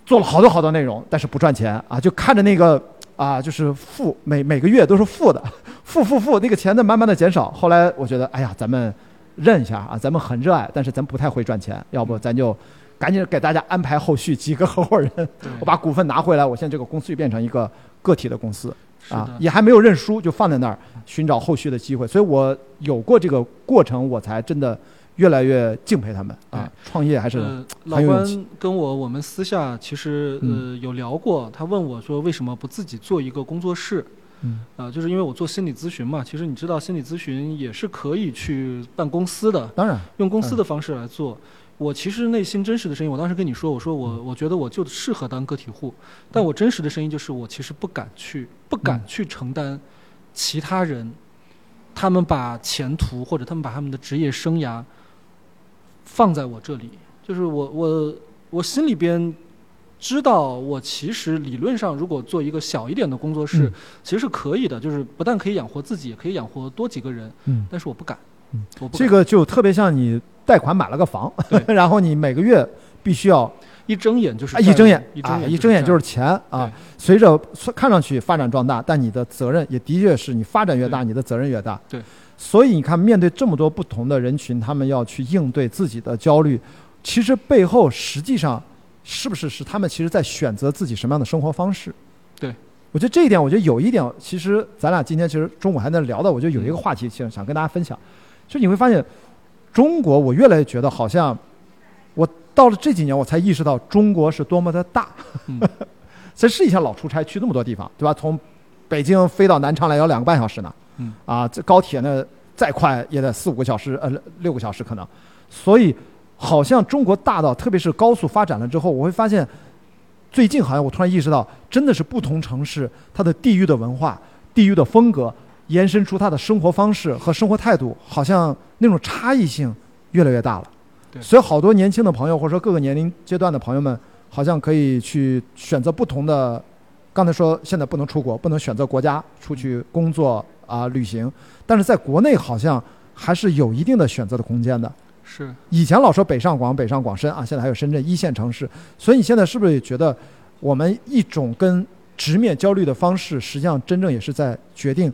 做了好多好多内容，但是不赚钱啊，就看着那个啊，就是负每每个月都是负的，负负负，那个钱在慢慢的减少。后来我觉得，哎呀，咱们认一下啊，咱们很热爱，但是咱不太会赚钱，要不咱就。赶紧给大家安排后续几个合伙人，我把股份拿回来，我现在这个公司就变成一个个体的公司，啊，也还没有认输，就放在那儿寻找后续的机会。所以我有过这个过程，我才真的越来越敬佩他们啊。创业还是老关跟我我们私下其实呃有聊过，他问我说为什么不自己做一个工作室？嗯，啊，就是因为我做心理咨询嘛，其实你知道心理咨询也是可以去办公司的，当然用公司的方式来做。我其实内心真实的声音，我当时跟你说，我说我我觉得我就适合当个体户，但我真实的声音就是我其实不敢去，不敢去承担其他人，他们把前途或者他们把他们的职业生涯放在我这里，就是我我我心里边知道，我其实理论上如果做一个小一点的工作室，其实是可以的，就是不但可以养活自己，也可以养活多几个人，嗯，但是我不敢，嗯，这个就特别像你。贷款买了个房，然后你每个月必须要一睁眼就是一睁眼啊，一睁眼就是钱啊。随着看上去发展壮大，但你的责任也的确是你发展越大，你的责任越大。对，所以你看，面对这么多不同的人群，他们要去应对自己的焦虑，其实背后实际上是不是是他们其实在选择自己什么样的生活方式？对，我觉得这一点，我觉得有一点，其实咱俩今天其实中午还在聊的，我觉得有一个话题想想跟大家分享，就你会发现。中国，我越来越觉得好像，我到了这几年，我才意识到中国是多么的大。咱试一下老出差去那么多地方，对吧？从北京飞到南昌来要两个半小时呢。嗯。啊，这高铁呢，再快也得四五个小时，呃，六个小时可能。所以，好像中国大到，特别是高速发展了之后，我会发现，最近好像我突然意识到，真的是不同城市它的地域的文化、地域的风格，延伸出他的生活方式和生活态度，好像那种差异性越来越大了。对所以好多年轻的朋友或者说各个年龄阶段的朋友们，好像可以去选择不同的。刚才说现在不能出国，不能选择国家出去工作啊、旅行，但是在国内好像还是有一定的选择的空间的。是以前老说北上广、北上广深啊，现在还有深圳一线城市，所以你现在是不是也觉得我们一种跟直面焦虑的方式，实际上真正也是在决定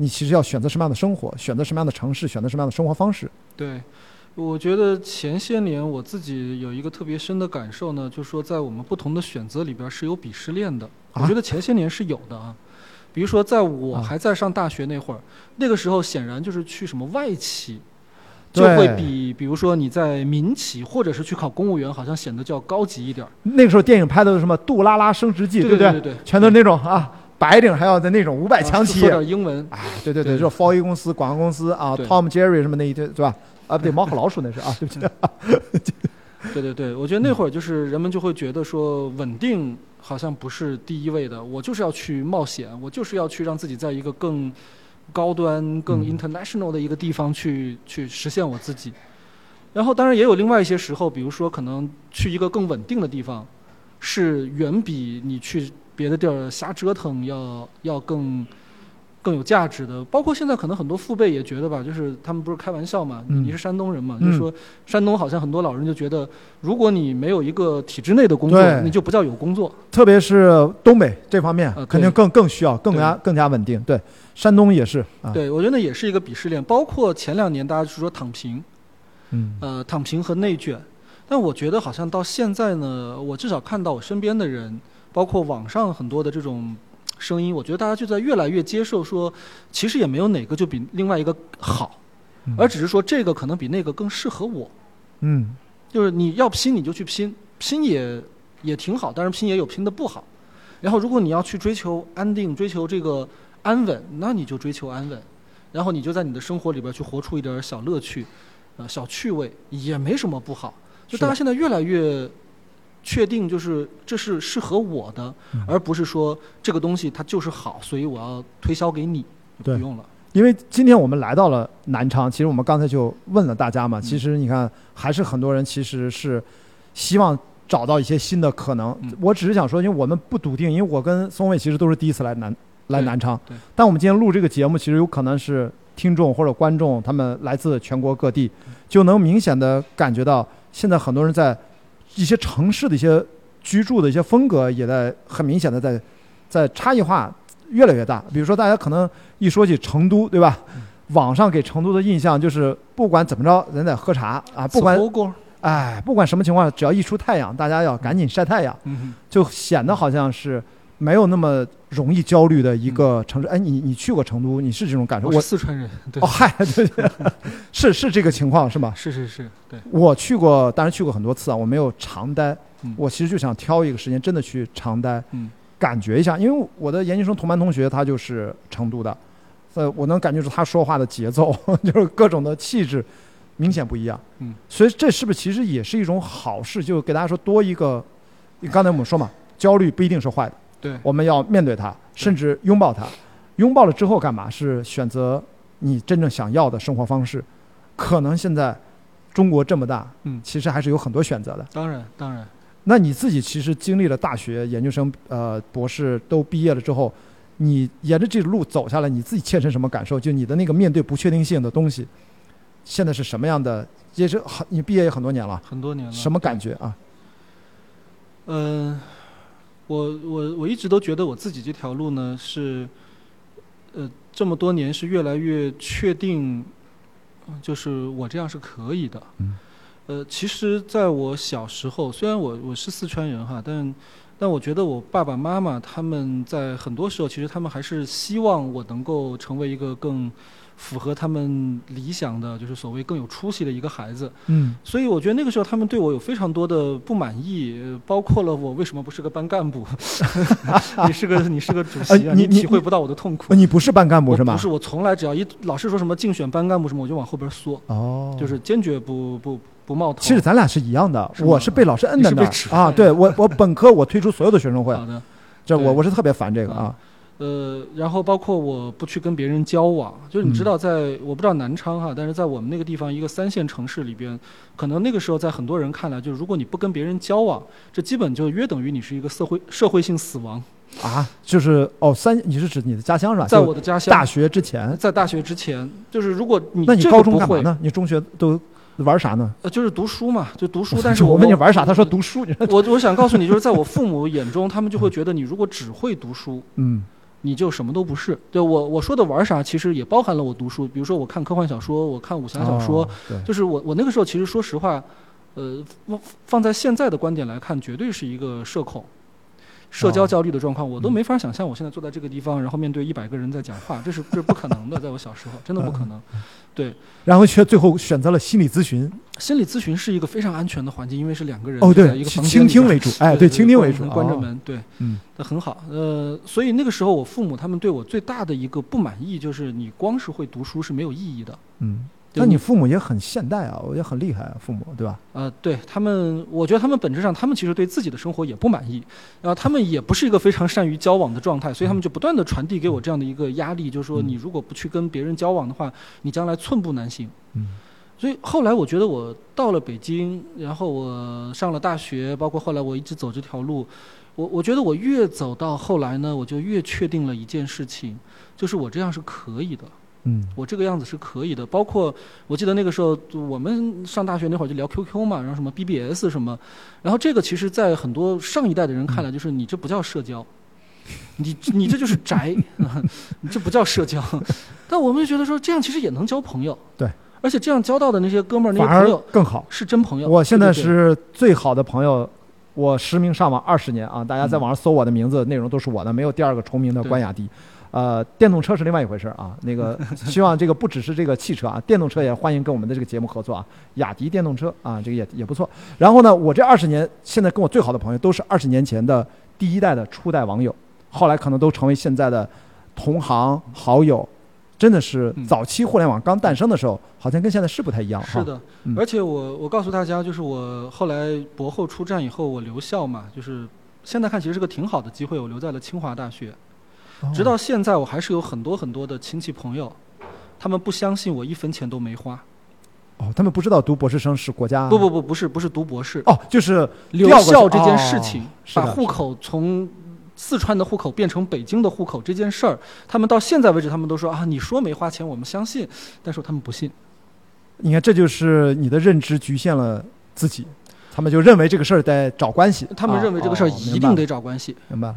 你其实要选择什么样的生活，选择什么样的城市，选择什么样的生活方式？对，我觉得前些年我自己有一个特别深的感受呢，就是说在我们不同的选择里边是有鄙视链的。我啊觉得前些年是有的啊，比如说在我啊还在上大学那会儿，那个时候显然就是去什么外企。就会比，比如说你在民企或者是去考公务员，好像显得就要高级一点儿。那个时候电影拍的是什么《杜拉拉升职记》，对不对？对对，全都是那种啊，白领还要在那种五百强企说业，点英文，哎，对对对，就是 f o A 公司、广告公司啊，Tom Jerry 什么那一堆，对吧？啊，不对，猫和老鼠那是啊，对不起。对对 对，我觉得那会儿就是人们就会觉得说稳定好像不是第一位的，我就是要去冒险，我就是要去让自己在一个更高端、更嗯 international 的一个地方去去实现我自己。然后当然也有另外一些时候，比如说可能去一个更稳定的地方，是远比你去别的地儿瞎折腾要要更。更有价值的，包括现在可能很多父辈也觉得吧，就是他们不是开玩笑嘛，嗯你是山东人嘛，嗯就说山东好像很多老人就觉得，如果你没有一个体制内的工作，你就不叫有工作。特别是东北这方面啊，肯定更更需要更加更加稳定。对，山东也是啊。对，我觉得那也是一个鄙视链。包括前两年大家就说躺平，嗯呃，躺平和内卷，但我觉得好像到现在呢，我至少看到我身边的人，包括网上很多的这种声音，我觉得大家就在越来越接受说，其实也没有哪个就比另外一个好，嗯而只是说这个可能比那个更适合我。嗯就是你要拼你就去拼，拼也也挺好，但是拼也有拼的不好。然后如果你要去追求安定，追求这个安稳，那你就追求安稳，然后你就在你的生活里边去活出一点小乐趣，呃，小趣味也没什么不好。就大家现在越来越确定，就是这是适合我的，嗯。而不是说这个东西它就是好，所以我要推销给你，对。不用了。因为今天我们来到了南昌，其实我们刚才就问了大家嘛，嗯。其实你看，还是很多人其实是希望找到一些新的可能。嗯。我只是想说，因为我们不笃定，因为我跟松伟其实都是第一次来南来南昌，但我们今天录这个节目，其实有可能是听众或者观众他们来自全国各地，就能明显的感觉到，现在很多人在一些城市的一些居住的一些风格，也在很明显的在在差异化越来越大。比如说，大家可能一说起成都，对吧？网上给成都的印象就是，不管怎么着，人在喝茶啊，不管哎，不管什么情况，只要一出太阳，大家要赶紧晒太阳，嗯就显得好像是没有那么容易焦虑的一个城市。哎，你你去过成都，你是这种感，受？我四川人，对哦，，嗨，对对，是是这个情况是吗？是是是，对，我去过，当然去过很多次啊，我没有长待。嗯我其实就想挑一个时间，真的去长待，嗯感觉一下。因为我的研究生同班同学他就是成都的，呃，我能感觉出他说话的节奏，就是各种的气质明显不一样。嗯，所以这是不是其实也是一种好事？就给大家说多一个，刚才我们说嘛，焦虑不一定是坏的，对，我们要面对它，甚至拥抱它。拥抱了之后干嘛？是选择你真正想要的生活方式。可能现在中国这么大，嗯其实还是有很多选择的。当然当然。那你自己其实经历了大学、研究生、呃博士都毕业了之后，你沿着这个路走下来，你自己切身什么感受？就你的那个面对不确定性的东西，现在是什么样的？也是很，你毕业也很多年了，很多年了。什么感觉啊？嗯、我我我一直都觉得我自己这条路呢是，呃，这么多年是越来越确定，呃就是我这样是可以的。嗯。呃，其实在我小时候，虽然我我是四川人哈，但但我觉得我爸爸妈妈他们在很多时候，其实他们还是希望我能够成为一个更符合他们理想的，就是所谓更有出息的一个孩子。嗯所以我觉得那个时候他们对我有非常多的不满意，呃包括了我为什么不是个班干部，你是个你是个主席啊，呃你你体会不到我的痛苦。你不是班干部是吗？我不是，我从来只要一老师说什么竞选班干部什么，我就往后边缩，哦，就是坚决不不不冒头。其实咱俩是一样的，是我是被老师摁在那啊。对我，我本科我退出所有的学生会，好的，这我我是特别烦这个啊啊。呃，然后包括我不去跟别人交往，就是你知嗯道在，我不知道南昌哈，但是在我们那个地方一个三线城市里边，可能那个时候在很多人看来，就是如果你不跟别人交往，这基本就约等于你是一个社会社会性死亡。啊，就是哦，三，你是指你的家乡是吧？在我的家乡，大学之前，在大学之前，就是如果你那你高中不会，干嘛呢？你中学都玩啥呢？呃，就是读书嘛，就读书。但是我我问你玩啥，他说读书。我我想告诉你，就是在我父母眼中，他们就会觉得你如果只会读书，嗯你就什么都不是。对我我说的玩啥，其实也包含了我读书，比如说我看科幻小说，我看武侠小说，哦，就是我我那个时候其实说实话，呃，放放在现在的观点来看，绝对是一个社恐。社交哦焦虑的状况，我都嗯没法想象。我现在坐在这个地方，然后面对一百个人在讲话，这是这是不可能的。在我小时候，真的不可能。对然后却最后选择了心理咨询。心理咨询是一个非常安全的环境，因为是两个人哦，对，一个倾房间倾听为主，哎，对，倾听为主，哦。关关着门，对，嗯那很好。呃，所以那个时候我父母他们对我最大的一个不满意就是你光是会读书是没有意义的。嗯，就那你父母也很现代啊，也很厉害啊，父母对吧？呃，对他们，我觉得他们本质上，他们其实对自己的生活也不满意，然后他们也不是一个非常善于交往的状态，所以他们就不断的传递给我这样的一个压力，就是说嗯你如果不去跟别人交往的话，你将来寸步难行。嗯所以后来我觉得我到了北京，然后我上了大学，包括后来我一直走这条路，我我觉得我越走到后来呢，我就越确定了一件事情，就是我这样是可以的。嗯我这个样子是可以的。包括我记得那个时候，我们上大学那会儿就聊 QQ 嘛，然后什么 BBS 什么，然后这个其实，在很多上一代的人看来，就是你这不叫社交，你你这就是宅，你这不叫社交。但我们就觉得说，这样其实也能交朋友。对。而且这样交到的那些哥们儿、那些朋友更好。是真朋友。我现在是最好的朋友，我实名上网二十年啊，大家在嗯网上搜我的名字，内容都是我的，没有第二个重名的关雅迪。呃，电动车是另外一回事儿啊，那个 希望这个不只是这个汽车啊，电动车也欢迎跟我们的这个节目合作啊，雅迪电动车啊，这个也也不错。然后呢，我这二十年现在跟我最好的朋友都是二十年前的第一代的初代网友，后来可能都成为现在的同行好友。真的是嗯早期互联网刚诞生的时候，好像跟现在是不太一样哈。是的嗯，而且我我告诉大家，就是我后来博后出站以后，我留校嘛，就是现在看其实是个挺好的机会，我留在了清华大学。哦直到现在，我还是有很多很多的亲戚朋友，他们不相信我一分钱都没花。哦，他们不知道读博士生是国家不不不，不是不是读博士，哦，就是留校这件事情哦，把户口从四川的户口变成北京的户口这件事儿，他们到现在为止，他们都说啊，你说没花钱，我们相信，但是他们不信。你看，这就是你的认知局限了自己，他们就认为这个事儿得找关系，他们认为这个事儿哦一定得找关系。明白了。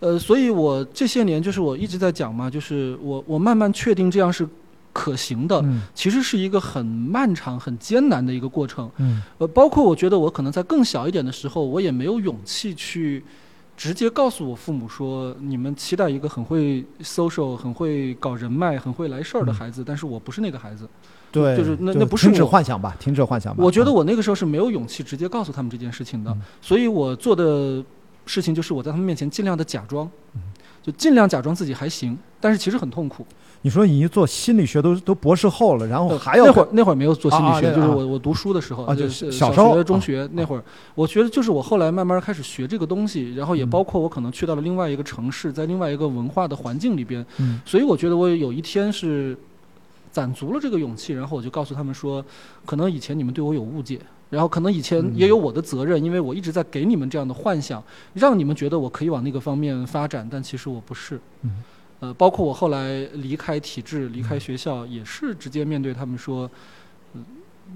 呃，所以我这些年就是我一直在讲嘛，就是我我慢慢确定这样是可行的，嗯其实是一个很漫长、很艰难的一个过程。嗯呃，包括我觉得我可能在更小一点的时候，我也没有勇气去直接告诉我父母说，你们期待一个很会 social、很会搞人脉、很会来事儿的嗯孩子，但是我不是那个孩子。对，就是那那不是停止我幻想吧，停止幻想吧。我觉得啊我那个时候是没有勇气直接告诉他们这件事情的，嗯所以我做的事情就是我在他们面前尽量的假装，嗯就尽量假装自己还行，但是其实很痛苦。你说你一做心理学都都博士后了，然后呃还要那会儿那会儿没有做心理学，就是我我读书的时候，啊就就是小时候学、中啊学那会儿，我觉得就是我后来慢慢开始学这个东西，然后也嗯包括我可能去到了另外一个城市，在另外一个文化的环境里边，嗯所以我觉得我有一天是攒足了这个勇气，然后我就告诉他们说，可能以前你们对我有误解。然后可能以前嗯。也有我的责任，因为我一直在给你们这样的幻想，让你们觉得我可以往那个方面发展，但其实我不是。嗯。呃，包括我后来离开体制、离开学校，也是直接面对他们说，嗯，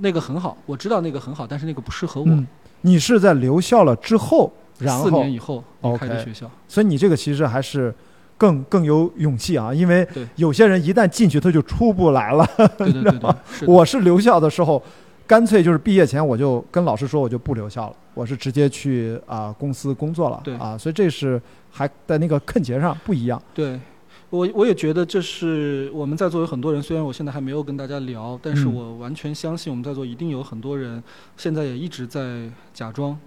那个很好，我知道那个很好，但是那个不适合我。嗯，你是在留校了之后，然后四年以后离开学校，所以你这个其实还是更更有勇气啊，因为有些人一旦进去他就出不来了。对对对对，是我是留校的时候，干脆就是毕业前我就跟老师说我就不留校了，我是直接去啊、公司工作了。对啊，所以这是还在那个坑节上不一样。对，我我也觉得这是我们在座有很多人，虽然我现在还没有跟大家聊，但是嗯我完全相信我们在座一定有很多人现在也一直在假装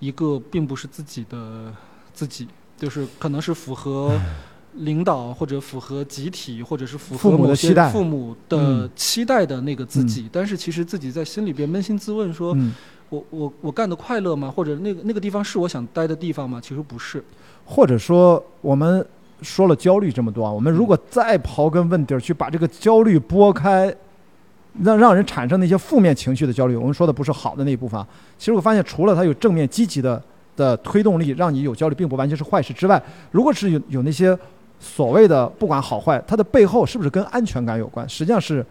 一个并不是自己的自己，就是可能是符合 领导或者符合集体或者是符合父母的某些期待父母的期待的那个自己，但是其实自己在心里边扪心自问说，嗯，我我我干的快乐吗？或者那个那个地方是我想待的地方吗？其实不是。或者说我们说了焦虑这么多啊，我们如果再刨根问底儿，去把这个焦虑拨开，让让人产生那些负面情绪的焦虑，我们说的不是好的那一部分啊。其实我发现，除了它有正面积极的的推动力，让你有焦虑，并不完全是坏事之外，如果是有有那些所谓的不管好坏，它的背后是不是跟安全感有关？实际上是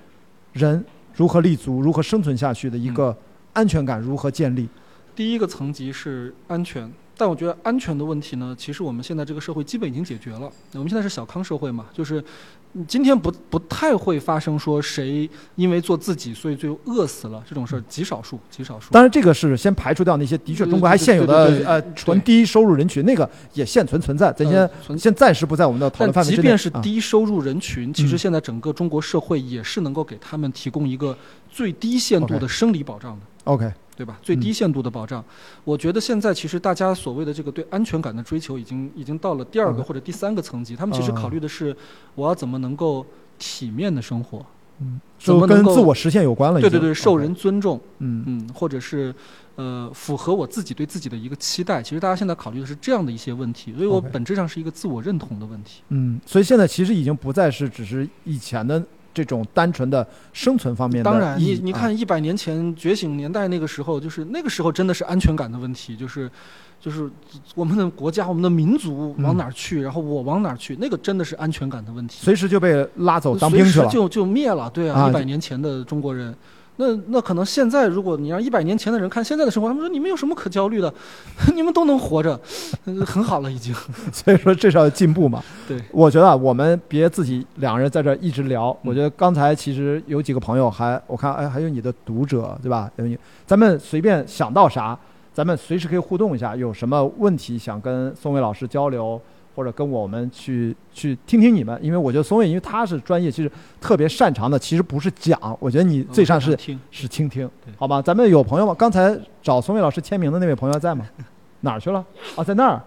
人如何立足、如何生存下去的一个安全感如何建立。第一个层级是安全，但我觉得安全的问题呢，其实我们现在这个社会基本已经解决了。我们现在是小康社会嘛，就是嗯今天不不太会发生说谁因为做自己所以最后饿死了这种事儿，极少数，极少数。当然，这个是先排除掉那些的确中国还现有的呃纯低收入人群，那个也现存存在，咱先呃先暂时不在我们的讨论范围之内。即便是啊低收入人群，其实嗯现在整个中国社会也是能够给他们提供一个最低限度的生理保障的。OK，对吧？最低限度的保障，我觉得现在其实大家所谓的这个对安全感的追求，已经已经到了第二个嗯或者第三个层级。他们其实啊考虑的是，我要怎么能够体面的生活，嗯，就怎么跟自我实现有关了。对对对，受人尊重，嗯嗯，或者是呃符合我自己对自己的一个期待。其实大家现在考虑的是这样的一些问题，所以我本质上是一个自我认同的问题。嗯，所以现在其实已经不再是只是以前的这种单纯的生存方面的当然，你你看一百年前觉醒年代那个时候，就是那个时候真的是安全感的问题，就是就是我们的国家、我们的民族往哪儿去，然后我往哪儿去，那个真的是安全感的问题。随时就被拉走当兵去了。就就灭了，对啊啊，一百年前的中国人。那那可能现在，如果你让一百年前的人看现在的生活，他们说你们有什么可焦虑的？你们都能活着，呃很好了已经。所以说这是要进步嘛。对，我觉得啊，我们别自己两个人在这儿一直聊。我觉得刚才其实有几个朋友还，我看哎还有你的读者对吧？有你，咱们随便想到啥，咱们随时可以互动一下。有什么问题想跟宋伟老师交流，或者跟我们去去听听你们，因为我觉得松伟因为他是专业，其实特别擅长的，其实不是讲，我觉得你最擅是听。是倾听，好吧？咱们有朋友吗？刚才找松伟老师签名的那位朋友在吗？哪儿去了？啊，在那儿。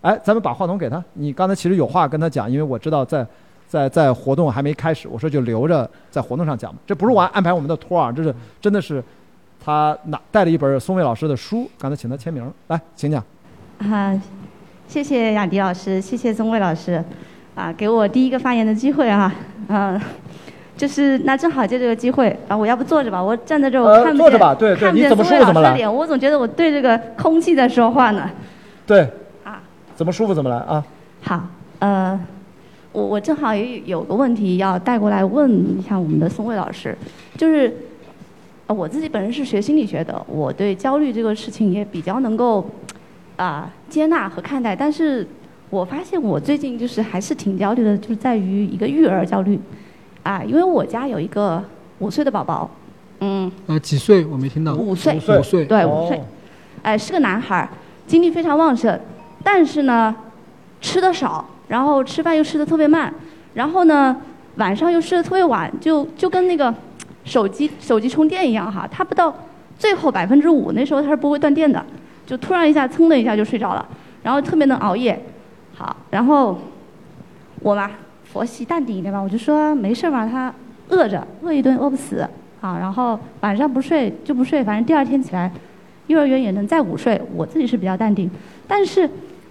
哎，咱们把话筒给他。你刚才其实有话跟他讲，因为我知道在在在活动还没开始，我说就留着在活动上讲吧。这不是我安排我们的托儿，这是真的是他拿带了一本松伟老师的书，刚才请他签名。来，请讲。啊，谢谢雅迪老师，谢谢宗卫老师，啊，给我第一个发言的机会啊，嗯、就是那正好借这个机会啊，我要不坐着吧，我站在这儿我呃看不见，坐着吧对对看不见你怎么宗卫舒服怎么来老师的脸，我总觉得我对这个空气在说话呢。对，啊，怎么舒服怎么来啊。好，呃，我我正好也有个问题要带过来问一下我们的宋卫老师，就是，呃，我自己本人是学心理学的，我对焦虑这个事情也比较能够啊、接纳和看待，但是我发现我最近就是还是挺焦虑的，就是在于一个育儿焦虑，啊，因为我家有一个五岁的宝宝，嗯，呃，几岁？我没听到。五岁，五岁。对，五岁哦，哎，是个男孩，精力非常旺盛，但是呢，吃的少，然后吃饭又吃的特别慢，然后呢，晚上又睡得特别晚，就就跟那个手机手机充电一样哈，他不到最后百分之五，那时候他是不会断电的，就突然一下噌的一下就睡着了，然后特别能熬夜，好，然后我嘛佛系淡定一点吧，我就说没事吧，他饿着饿一顿饿不死，好，然后晚上不睡就不睡，反正第二天起来。幼儿园也能再午睡，我自己是比较淡定，但是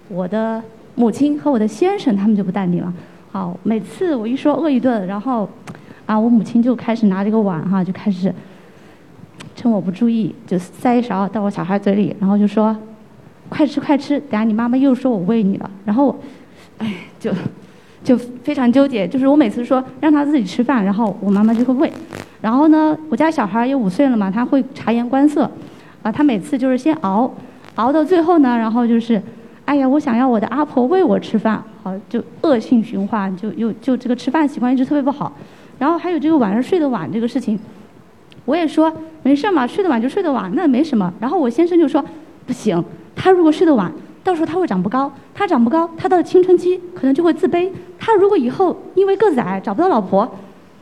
我的母亲和我的先生他们就不淡定了。好，每次我一说饿一顿，然后啊，我母亲就开始拿这个碗哈，就开始趁我不注意就塞一勺到我小孩嘴里，然后就说快吃快吃，等下你妈妈又说我喂你了，然后哎就就非常纠结，就是我每次说让他自己吃饭，然后我妈妈就会喂，然后呢，我家小孩也五岁了嘛，他会察言观色。啊，他每次就是先熬，熬到最后呢，然后就是，哎呀，我想要我的阿婆喂我吃饭，好，就恶性循环，就又就这个吃饭习惯一直特别不好。然后还有这个晚上睡得晚这个事情，我也说没事嘛，睡得晚就睡得晚，那没什么。然后我先生就说不行，他如果睡得晚，到时候他会长不高，他长不高，他到青春期可能就会自卑。他如果以后因为个子矮找不到老婆，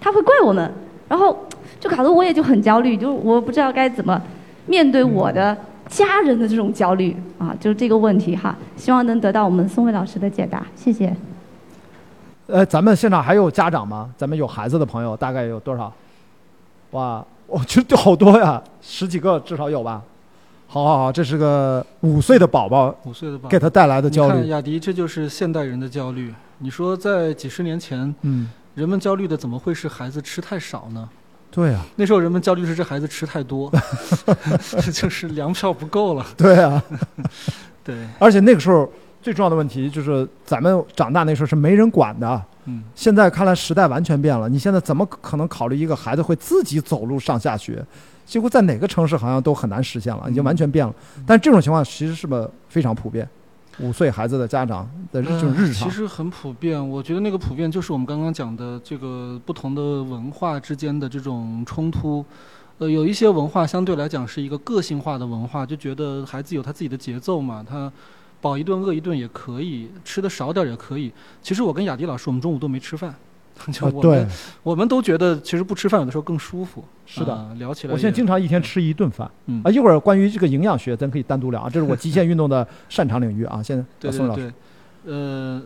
他会怪我们。然后就搞得我也就很焦虑，就我不知道该怎么。面对我的家人的这种焦虑啊，就是这个问题哈，希望能得到我们宋伟老师的解答，谢谢。呃，咱们现场还有家长吗？咱们有孩子的朋友大概有多少？哇，我觉得好多呀，十几个至少有吧。好好好，这是个五岁的宝宝，五岁的宝宝给他带来的焦虑。雅迪，这就是现代人的焦虑。你说在几十年前，嗯，人们焦虑的怎么会是孩子吃太少呢？对啊，那时候人们焦虑是这孩子吃太多，就是粮票不够了。对啊，对。而且那个时候最重要的问题就是咱们长大那时候是没人管的。嗯。现在看来时代完全变了，你现在怎么可能考虑一个孩子会自己走路上下学？几乎在哪个城市好像都很难实现了，已经完全变了。但这种情况其实是不是非常普遍？五岁孩子的家长的这种日常，其实很普遍。我觉得那个普遍就是我们刚刚讲的这个不同的文化之间的这种冲突。呃，有一些文化相对来讲是一个个性化的文化，就觉得孩子有他自己的节奏嘛，他饱一顿饿一顿也可以，吃的少点也可以。其实我跟雅迪老师，我们中午都没吃饭。就我们，我们都觉得其实不吃饭有的时候更舒服。是的，聊起来。我现在经常一天吃一顿饭。嗯啊，一会儿关于这个营养学，咱可以单独聊啊。这是我极限运动的擅长领域啊。现在对对对，呃，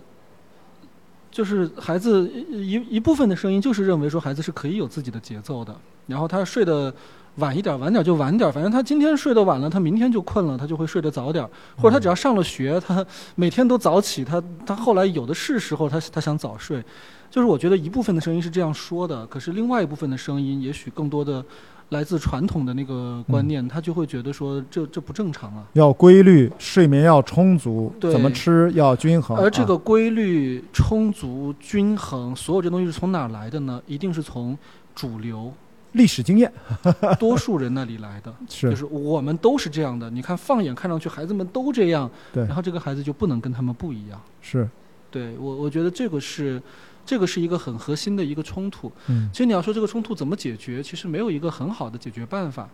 就是孩子一一部分的声音就是认为说孩子是可以有自己的节奏的，然后他睡得晚一点，晚点就晚点，反正他今天睡得晚了，他明天就困了，他就会睡得早点，或者他只要上了学，他每天都早起，他他后来有的是时候他他想早睡。就是我觉得一部分的声音是这样说的，可是另外一部分的声音，也许更多的来自传统的那个观念，他就会觉得说这这不正常啊。要规律，睡眠要充足，怎么吃要均衡。而这个规律、充足、均衡，所有这东西是从哪儿来的呢？一定是从主流历史经验、多数人那里来的。是，就是我们都是这样的。你看，放眼看上去，孩子们都这样，对，然后这个孩子就不能跟他们不一样。是，对我，我觉得这个是。这个是一个很核心的一个冲突。嗯，其实你要说这个冲突怎么解决，其实没有一个很好的解决办法。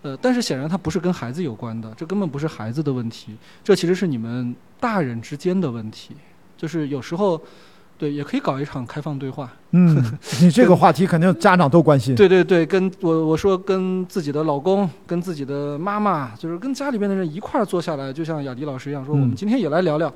呃，但是显然它不是跟孩子有关的，这根本不是孩子的问题，这其实是你们大人之间的问题。就是有时候，对，也可以搞一场开放对话。嗯，你这个话题肯定家长都关心。对对对，跟我我说跟自己的老公、跟自己的妈妈，就是跟家里边的人一块儿坐下来，就像雅迪老师一样，说我们今天也来聊聊。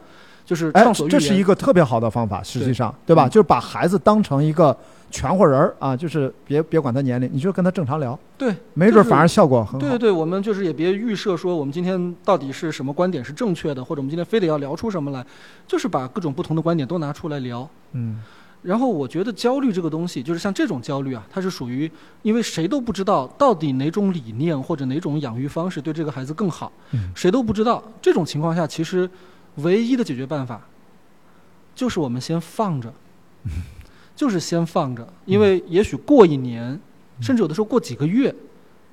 就是哎，这是一个特别好的方法，实际上，对吧？就是把孩子当成一个全活人儿啊，就是别别管他年龄，你就跟他正常聊，对，没准反而效果很好。对对对，我们就是也别预设说我们今天到底是什么观点是正确的，或者我们今天非得要聊出什么来，就是把各种不同的观点都拿出来聊。嗯，然后我觉得焦虑这个东西，就是像这种焦虑啊，它是属于因为谁都不知道到底哪种理念或者哪种养育方式对这个孩子更好，谁都不知道。这种情况下，其实。唯一的解决办法，就是我们先放着，就是先放着，因为也许过一年，甚至有的时候过几个月，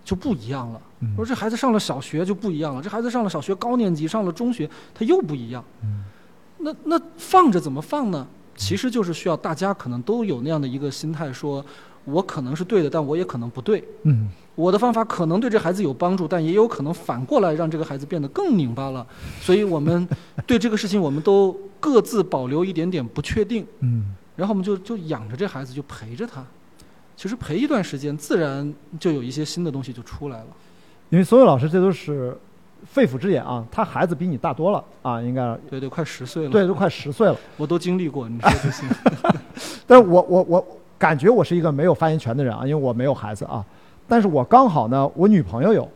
就不一样了。我说这孩子上了小学就不一样了，这孩子上了小学高年级，上了中学他又不一样。那那放着怎么放呢？其实就是需要大家可能都有那样的一个心态，说我可能是对的，但我也可能不对。嗯。我的方法可能对这孩子有帮助，但也有可能反过来让这个孩子变得更拧巴了。所以我们对这个事情，我们都各自保留一点点不确定。嗯，然后我们就就养着这孩子，就陪着他。其实陪一段时间，自然就有一些新的东西就出来了。因为所有老师这都是肺腑之言啊，他孩子比你大多了啊，应该对对，快十岁了。对，都快十岁了。我都经历过，你说就行。但是我我我感觉我是一个没有发言权的人啊，因为我没有孩子啊。但是我刚好呢，我女朋友有，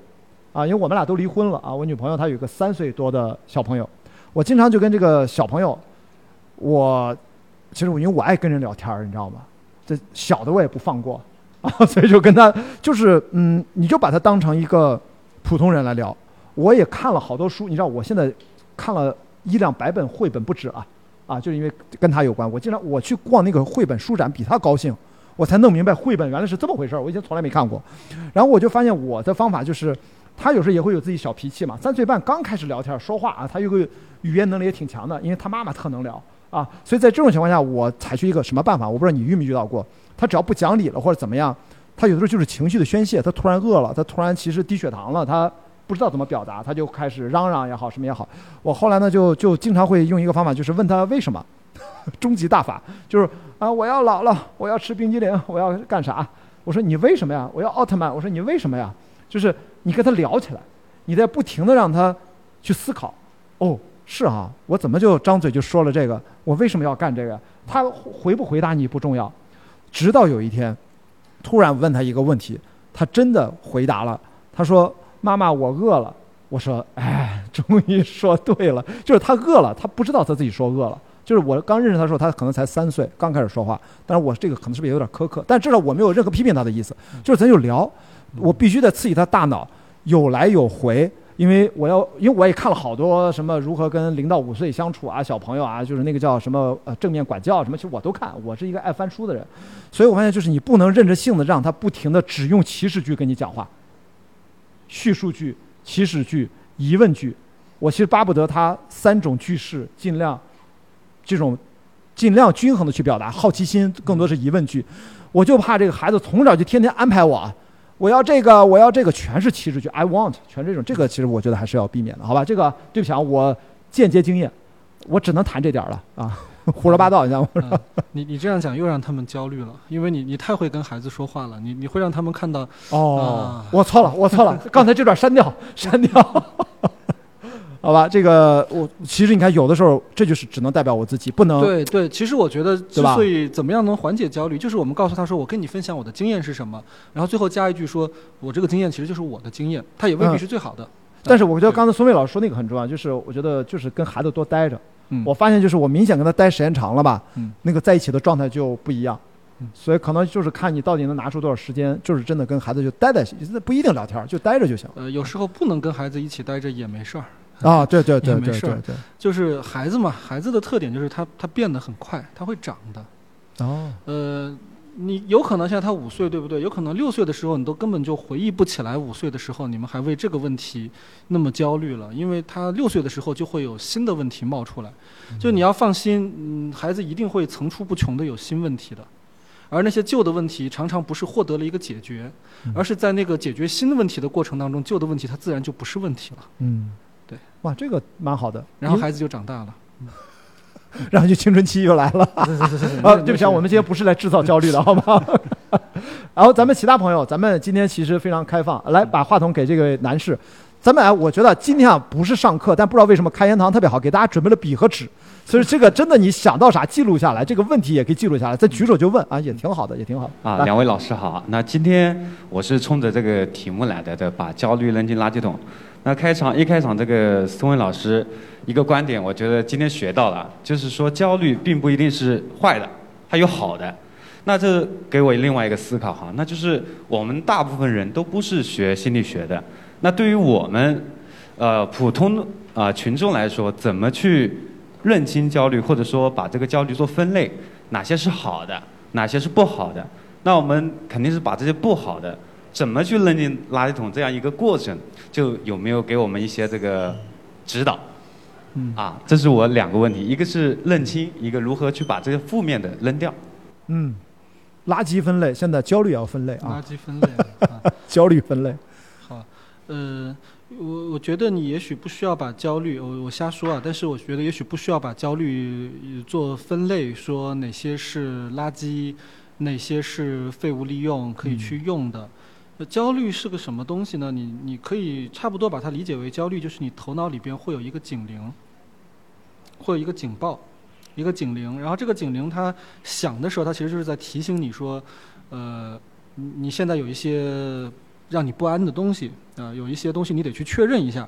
啊，因为我们俩都离婚了啊。我女朋友她有个三岁多的小朋友，我经常就跟这个小朋友，我其实我因为我爱跟人聊天儿，你知道吗？这小的我也不放过啊，所以就跟他就是嗯，你就把他当成一个普通人来聊。我也看了好多书，你知道我现在看了一两百本绘本不止啊，啊，就是因为跟他有关。我经常我去逛那个绘本书展，比他高兴。我才弄明白绘本原来是这么回事儿，我以前从来没看过。然后我就发现我的方法就是，他有时候也会有自己小脾气嘛。三岁半刚开始聊天说话啊，他有个语言能力也挺强的，因为他妈妈特能聊啊。所以在这种情况下，我采取一个什么办法？我不知道你遇没遇到过。他只要不讲理了或者怎么样，他有的时候就是情绪的宣泄。他突然饿了，他突然其实低血糖了，他不知道怎么表达，他就开始嚷嚷也好，什么也好。我后来呢，就就经常会用一个方法，就是问他为什么。终极大法就是啊，我要老了，我要吃冰激凌，我要干啥？我说你为什么呀？我要奥特曼。我说你为什么呀？就是你跟他聊起来，你在不停的让他去思考。哦，是啊，我怎么就张嘴就说了这个？我为什么要干这个？他回不回答你不重要，直到有一天，突然问他一个问题，他真的回答了。他说：“妈妈，我饿了。”我说：“哎，终于说对了，就是他饿了，他不知道他自己说饿了。就是我刚认识他的时候，他可能才三岁，刚开始说话。但是我这个可能是不是也有点苛刻？但至少我没有任何批评他的意思，就是咱就聊，我必须得刺激他大脑，有来有回。”因为我要，因为我也看了好多什么如何跟零到五岁相处啊，小朋友啊，就是那个叫什么呃正面管教什么，其实我都看。我是一个爱翻书的人，所以我发现就是你不能任着性子让他不停的只用祈使句跟你讲话，叙述句、祈使句、疑问句。我其实巴不得他三种句式尽量这种尽量均衡的去表达，好奇心更多是疑问句。我就怕这个孩子从小就天天安排我。我要这个，我要这个，全是歧视句。I want，全这种，这个其实我觉得还是要避免的，好吧？这个对不起啊，我间接经验，我只能谈这点了啊，胡说八道，你知道吗？你你这样讲又让他们焦虑了，因为你你太会跟孩子说话了，你你会让他们看到哦，我错了，我错了，刚才这段删掉，删掉。好吧，这个我其实你看，有的时候这就是只能代表我自己，不能对对。其实我觉得，之所以怎么样能缓解焦虑，就是我们告诉他说，我跟你分享我的经验是什么，然后最后加一句说，我这个经验其实就是我的经验，他也未必是最好的。但是我觉得刚才孙卫老师说那个很重要，就是我觉得就是跟孩子多待着。嗯。我发现就是我明显跟他待时间长了吧，嗯，那个在一起的状态就不一样。嗯。所以可能就是看你到底能拿出多少时间，就是真的跟孩子就待在，不一定聊天，就待着就行。呃，有时候不能跟孩子一起待着也没事儿。啊，对对对对对对，就是孩子嘛，孩子的特点就是他他变得很快，他会长的。哦。呃，你有可能现在他五岁，对不对？有可能六岁的时候，你都根本就回忆不起来五岁的时候，你们还为这个问题那么焦虑了，因为他六岁的时候就会有新的问题冒出来。就你要放心，嗯，孩子一定会层出不穷的有新问题的，而那些旧的问题常常不是获得了一个解决，而是在那个解决新的问题的过程当中，旧的问题它自然就不是问题了。嗯。对，哇，这个蛮好的。然后孩子就长大了，然后就青春期又来了。啊，对不起，我们今天不是来制造焦虑的，好吗？然后咱们其他朋友，咱们今天其实非常开放，来把话筒给这位男士。咱们啊，我觉得今天啊不是上课，但不知道为什么开言堂特别好，给大家准备了笔和纸，所以这个真的你想到啥记录下来，这个问题也可以记录下来，再举手就问啊，也挺好的，也挺好。啊，两位老师好。那今天我是冲着这个题目来的，的，把焦虑扔进垃圾桶。那开场一开场，这个孙文老师一个观点，我觉得今天学到了，就是说焦虑并不一定是坏的，还有好的。那这给我另外一个思考哈，那就是我们大部分人都不是学心理学的，那对于我们呃普通啊群众来说，怎么去认清焦虑，或者说把这个焦虑做分类，哪些是好的，哪些是不好的？那我们肯定是把这些不好的。怎么去扔进垃圾桶这样一个过程，就有没有给我们一些这个指导？嗯，啊，这是我两个问题，一个是认清，一个如何去把这些负面的扔掉。嗯，垃圾分类，现在焦虑也要分类啊。垃圾分类，焦虑分类。好，呃，我我觉得你也许不需要把焦虑，我我瞎说啊，但是我觉得也许不需要把焦虑做分类，说哪些是垃圾，哪些是废物利用可以去用的。焦虑是个什么东西呢？你你可以差不多把它理解为焦虑，就是你头脑里边会有一个警铃，会有一个警报，一个警铃。然后这个警铃它响的时候，它其实就是在提醒你说，呃，你现在有一些让你不安的东西，啊，有一些东西你得去确认一下。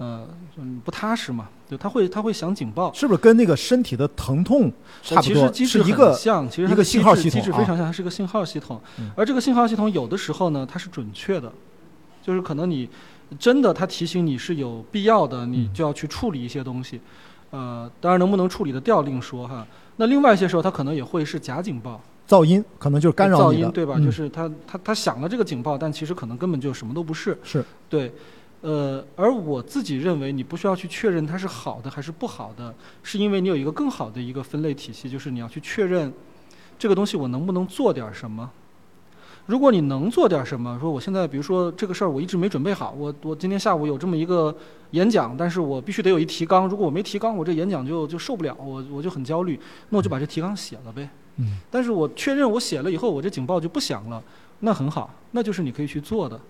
呃，嗯，不踏实嘛，就他会他会响警报，是不是跟那个身体的疼痛差不多？是一个像，其实一个信号系统，机制非常像，它是个信号系统。而这个信号系统有的时候呢，它是准确的，就是可能你真的它提醒你是有必要的，你就要去处理一些东西。呃，当然能不能处理的掉另说哈。那另外一些时候，它可能也会是假警报，噪音可能就是干扰噪音对吧？就是它它它响了这个警报，但其实可能根本就什么都不是。是对。呃，而我自己认为，你不需要去确认它是好的还是不好的，是因为你有一个更好的一个分类体系，就是你要去确认这个东西我能不能做点什么。如果你能做点什么，说我现在比如说这个事儿我一直没准备好，我我今天下午有这么一个演讲，但是我必须得有一提纲，如果我没提纲，我这演讲就就受不了，我我就很焦虑，那我就把这提纲写了呗。嗯。但是我确认我写了以后，我这警报就不响了，那很好，那就是你可以去做的。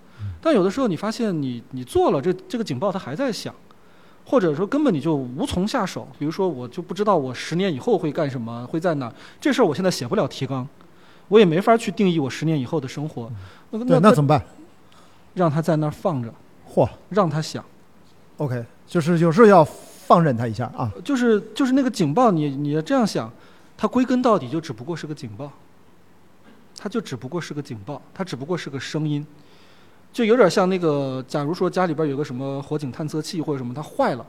但有的时候你发现你你做了这这个警报它还在响，或者说根本你就无从下手。比如说，我就不知道我十年以后会干什么，会在哪，这事儿我现在写不了提纲，我也没法去定义我十年以后的生活。那对，那怎么办？让它在那儿放着，嚯，让它想。OK，就是有时候要放任它一下啊。就是就是那个警报，你你要这样想，它归根到底就只不过是个警报，它就只不过是个警报，它只不过是个声音，就有点像那个，假如说家里边有个什么火警探测器或者什么，它坏了，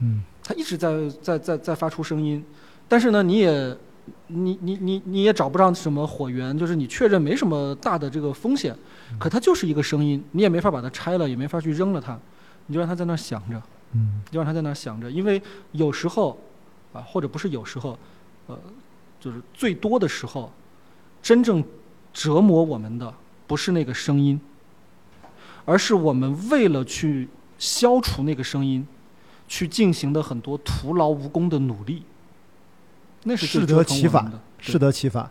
嗯，它一直在在在在发出声音，但是呢，你也你你你你也找不上什么火源，就是你确认没什么大的这个风险，可它就是一个声音，你也没法把它拆了，也没法去扔了它，你就让它在那儿响着。嗯，就让它在那儿想着，因为有时候，啊，或者不是有时候，呃，就是最多的时候，真正折磨我们的不是那个声音，而是我们为了去消除那个声音，去进行的很多徒劳无功的努力。那是适得其反的，适得其反。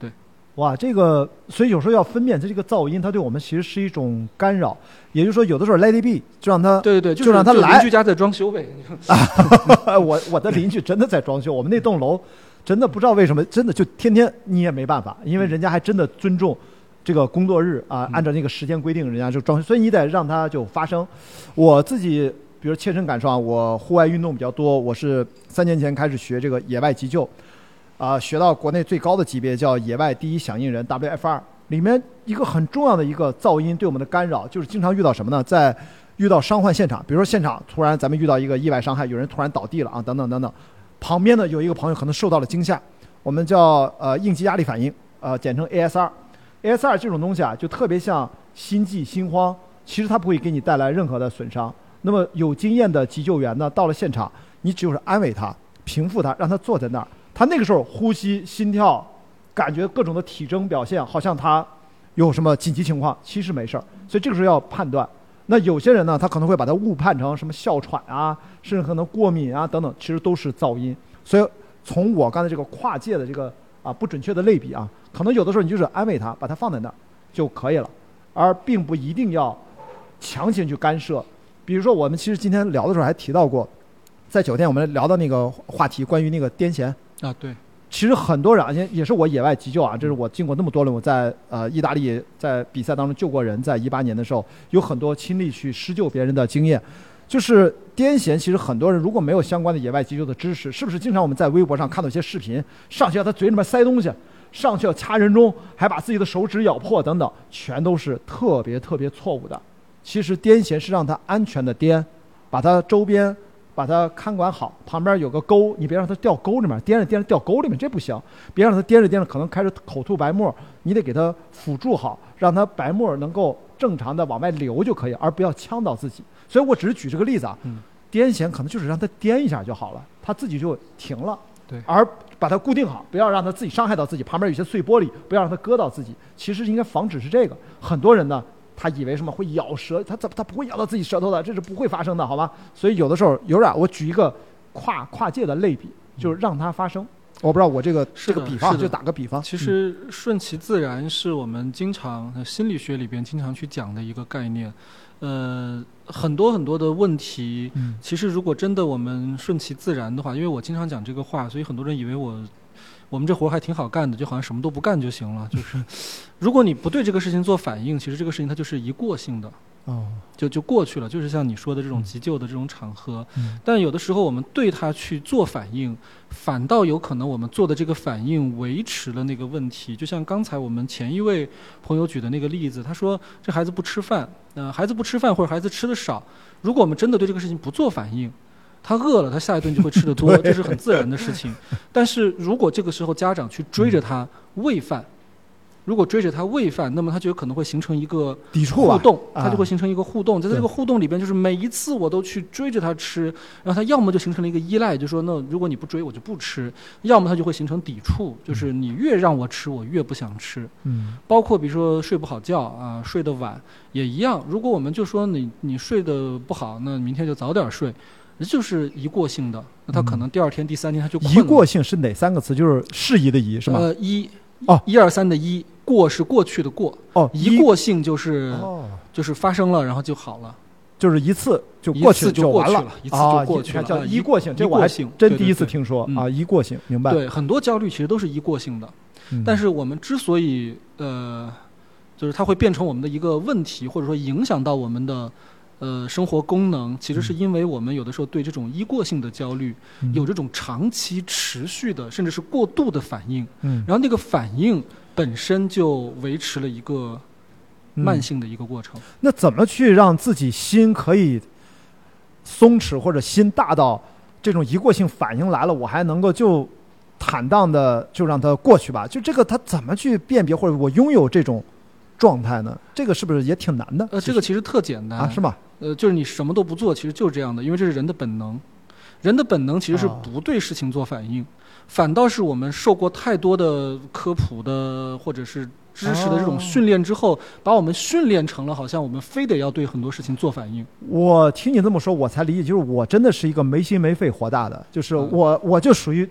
对，哇，这个，所以有时候要分辨它这个噪音，它对我们其实是一种干扰。也就是说，有的时候 let it be，就让它，对对对，就是让他来邻居家在装修呗。我我的邻居真的在装修，我们那栋楼真的不知道为什么，真的就天天你也没办法，因为人家还真的尊重这个工作日啊，嗯按照那个时间规定，人家就装修，所以你得让它就发生。我自己比如切身感受啊，我户外运动比较多，我是三年前开始学这个野外急救，啊、学到国内最高的级别叫野外第一响应人 WFR，里面一个很重要的一个噪音对我们的干扰，就是经常遇到什么呢？在遇到伤患现场，比如说现场突然咱们遇到一个意外伤害，有人突然倒地了啊，等等等等，旁边呢有一个朋友可能受到了惊吓，我们叫呃应激压力反应，呃简称 ASR。ASR 这种东西啊，就特别像心悸、心慌，其实它不会给你带来任何的损伤。那么有经验的急救员呢，到了现场，你只有是安慰他、平复他，让他坐在那儿。他那个时候呼吸、心跳，感觉各种的体征表现，好像他有什么紧急情况，其实没事儿。所以这个时候要判断。那有些人呢，他可能会把它误判成什么哮喘啊，甚至可能过敏啊等等，其实都是噪音。所以从我刚才这个跨界的这个啊不准确的类比啊，可能有的时候你就是安慰他，把他放在那儿就可以了，而并不一定要强行去干涉。比如说，我们其实今天聊的时候还提到过，在酒店我们聊到那个话题，关于那个癫痫。啊，对，其实很多人啊，也也是我野外急救啊，这是我经过那么多轮，我在呃意大利在比赛当中救过人，在一八年的时候有很多亲历去施救别人的经验。就是癫痫，其实很多人如果没有相关的野外急救的知识，是不是经常我们在微博上看到一些视频，上去要他嘴里面塞东西，上去要掐人中，还把自己的手指咬破等等，全都是特别特别错误的。其实癫痫是让他安全的癫，把他周边把它看管好，旁边有个沟，你别让它掉沟里面，颠着颠着掉沟里面，这不行。别让它颠着颠着可能开始口吐白沫，你得给它辅助好，让它白沫能够正常的往外流就可以，而不要呛到自己。所以我只是举这个例子啊，嗯癫痫可能就是让它颠一下就好了，它自己就停了。对而把它固定好，不要让它自己伤害到自己。旁边有些碎玻璃，不要让它割到自己。其实应该防止是这个。很多人呢，他以为什么会咬舌，他怎他不会咬到自己舌头的，这是不会发生的，好吗？所以有的时候有点，我举一个跨跨界的类比，就是让它发生。我不知道我这个这个比方就打个比方，其实顺其自然是我们经常呃心理学里边经常去讲的一个概念。呃，很多很多的问题，嗯其实如果真的我们顺其自然的话，因为我经常讲这个话，所以很多人以为我我们这活儿还挺好干的，就好像什么都不干就行了。就是如果你不对这个事情做反应，其实这个事情它就是一过性的。哦，就就过去了，就是像你说的这种急救的这种场合，嗯但有的时候我们对它去做反应，反倒有可能我们做的这个反应维持了那个问题。就像刚才我们前一位朋友举的那个例子，他说这孩子不吃饭，呃，孩子不吃饭或者孩子吃的少，如果我们真的对这个事情不做反应，他饿了，他下一顿就会吃得多，这是很自然的事情。但是如果这个时候家长去追着他喂饭，如果追着他喂饭，那么他就有可能会形成一个抵触互动，他就会形成一个互动，在这个互动里边，就是每一次我都去追着他吃，然后他要么就形成了一个依赖，就说那如果你不追我就不吃，要么他就会形成抵触，就是你越让我吃我越不想吃。嗯包括比如说睡不好觉啊，睡得晚也一样。如果我们就说你你睡得不好，那明天就早点睡，那就是一过性的，那他可能第二天、第三天他就一过性是哪三个词？就是适宜的宜是吗？呃一哦一二三的一过是过去的过，哦，一过性就是、哦，就是发生了然后就好了。就是一次就过去次就完了一次啊就过去了叫啊一一过性，一这我还过性真第一次听说啊，一过性，明白？对，很多焦虑其实都是一过性的。嗯，但是我们之所以呃，就是它会变成我们的一个问题，或者说影响到我们的呃生活功能，其实是因为我们有的时候对这种一过性的焦虑嗯有这种长期持续的，甚至是过度的反应，嗯然后那个反应本身就维持了一个嗯慢性的一个过程。那怎么去让自己心可以松弛，或者心大到这种一过性反应来了，我还能够就坦荡的就让它过去吧？就这个他怎么去辨别，或者我拥有这种状态呢？这个是不是也挺难的？呃，这个其实特简单啊，是吗？呃，就是你什么都不做，其实就是这样的，因为这是人的本能。人的本能其实是哦不对事情做反应，反倒是我们受过太多的科普的或者是知识的这种哦训练之后，把我们训练成了好像我们非得要对很多事情做反应。我听你这么说，我才理解，就是我真的是一个没心没肺活大的，就是嗯我我就属于。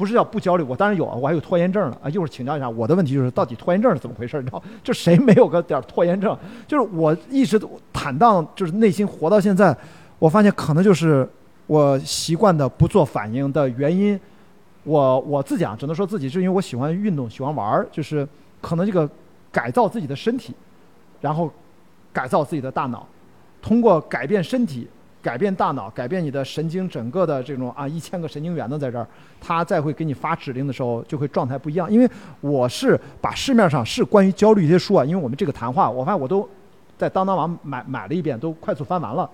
不是叫不焦虑，我当然有啊，我还有拖延症呢啊！一会儿请教一下，我的问题就是到底拖延症是怎么回事？你知道，就谁没有个点儿拖延症？就是我一直坦荡，就是内心活到现在，我发现可能就是我习惯的不做反应的原因。我我自己啊，只能说自己是因为我喜欢运动，喜欢玩儿，就是可能这个改造自己的身体，然后改造自己的大脑，通过改变身体、改变大脑、改变你的神经，整个的这种啊一千个神经元呢在这儿，它再会给你发指令的时候，就会状态不一样。因为我是把市面上是关于焦虑一些书啊，因为我们这个谈话，我发现我都在当当网买买了一遍，都快速翻完了。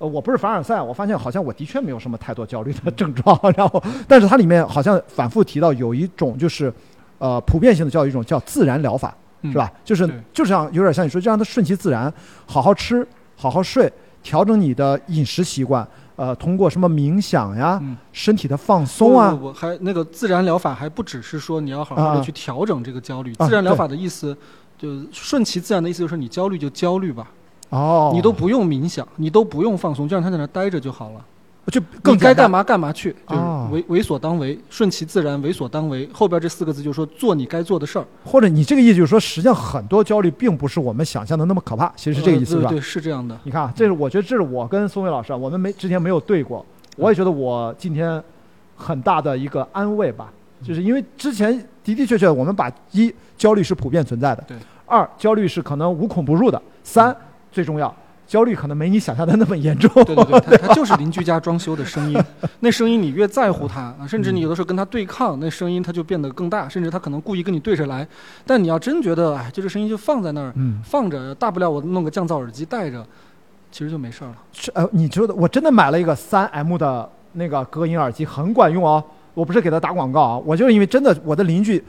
呃，我不是凡尔赛，我发现好像我的确没有什么太多焦虑的症状，然后，但是它里面好像反复提到有一种就是，呃，普遍性的叫一种叫自然疗法，嗯是吧？就是就是像有点像你说，就让它顺其自然，好好吃，好好睡，调整你的饮食习惯，呃，通过什么冥想呀、嗯。身体的放松啊，我还那个自然疗法还不只是说你要好好啊。的去调整这个焦虑，啊自然疗法的意思。就顺其自然的意思就是你焦虑就焦虑吧，哦，你都不用冥想，你都不用放松，就让他在那儿待着就好了。就更该干嘛干嘛去，就是哦为为所当为，顺其自然，为所当为。后边这四个字就是说做你该做的事儿，或者你这个意思就是说，实际上很多焦虑并不是我们想象的那么可怕，其实是这个意思，是吧？呃对对，是这样的。你看啊，这是我觉得这是我跟宋伟老师啊，我们没之前没有对过，我也觉得我今天很大的一个安慰吧，就是因为之前的的确确我们把一焦虑是普遍存在的对，二焦虑是可能无孔不入的，三最重要，焦虑可能没你想象的那么严重。对对对，它它 就是邻居家装修的声音，那声音你越在乎它，啊甚至你有的时候跟它对抗，那声音它就变得更大，甚至它可能故意跟你对着来。但你要真觉得，哎，就这声音就放在那儿，嗯，放着，大不了我弄个降噪耳机戴着，其实就没事儿了。是呃，你知道我真的买了一个三 M 的那个隔音耳机，很管用哦。我不是给他打广告啊，我就是因为真的我的邻居，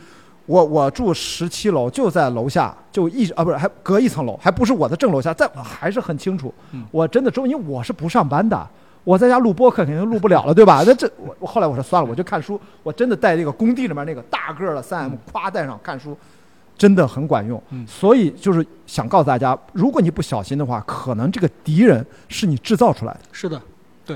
我我住十七楼，就在楼下，就一直啊不是还隔一层楼，还不是我的正楼下，在还是很清楚嗯。我真的周因为我是不上班的，我在家录播客肯定录不了了，对吧？那这我我后来我说算了，我就看书，我真的带这个工地里面那个大个儿的三 M，夸带上看书，真的很管用。嗯所以就是想告诉大家，如果你不小心的话，可能这个敌人是你制造出来的。是的，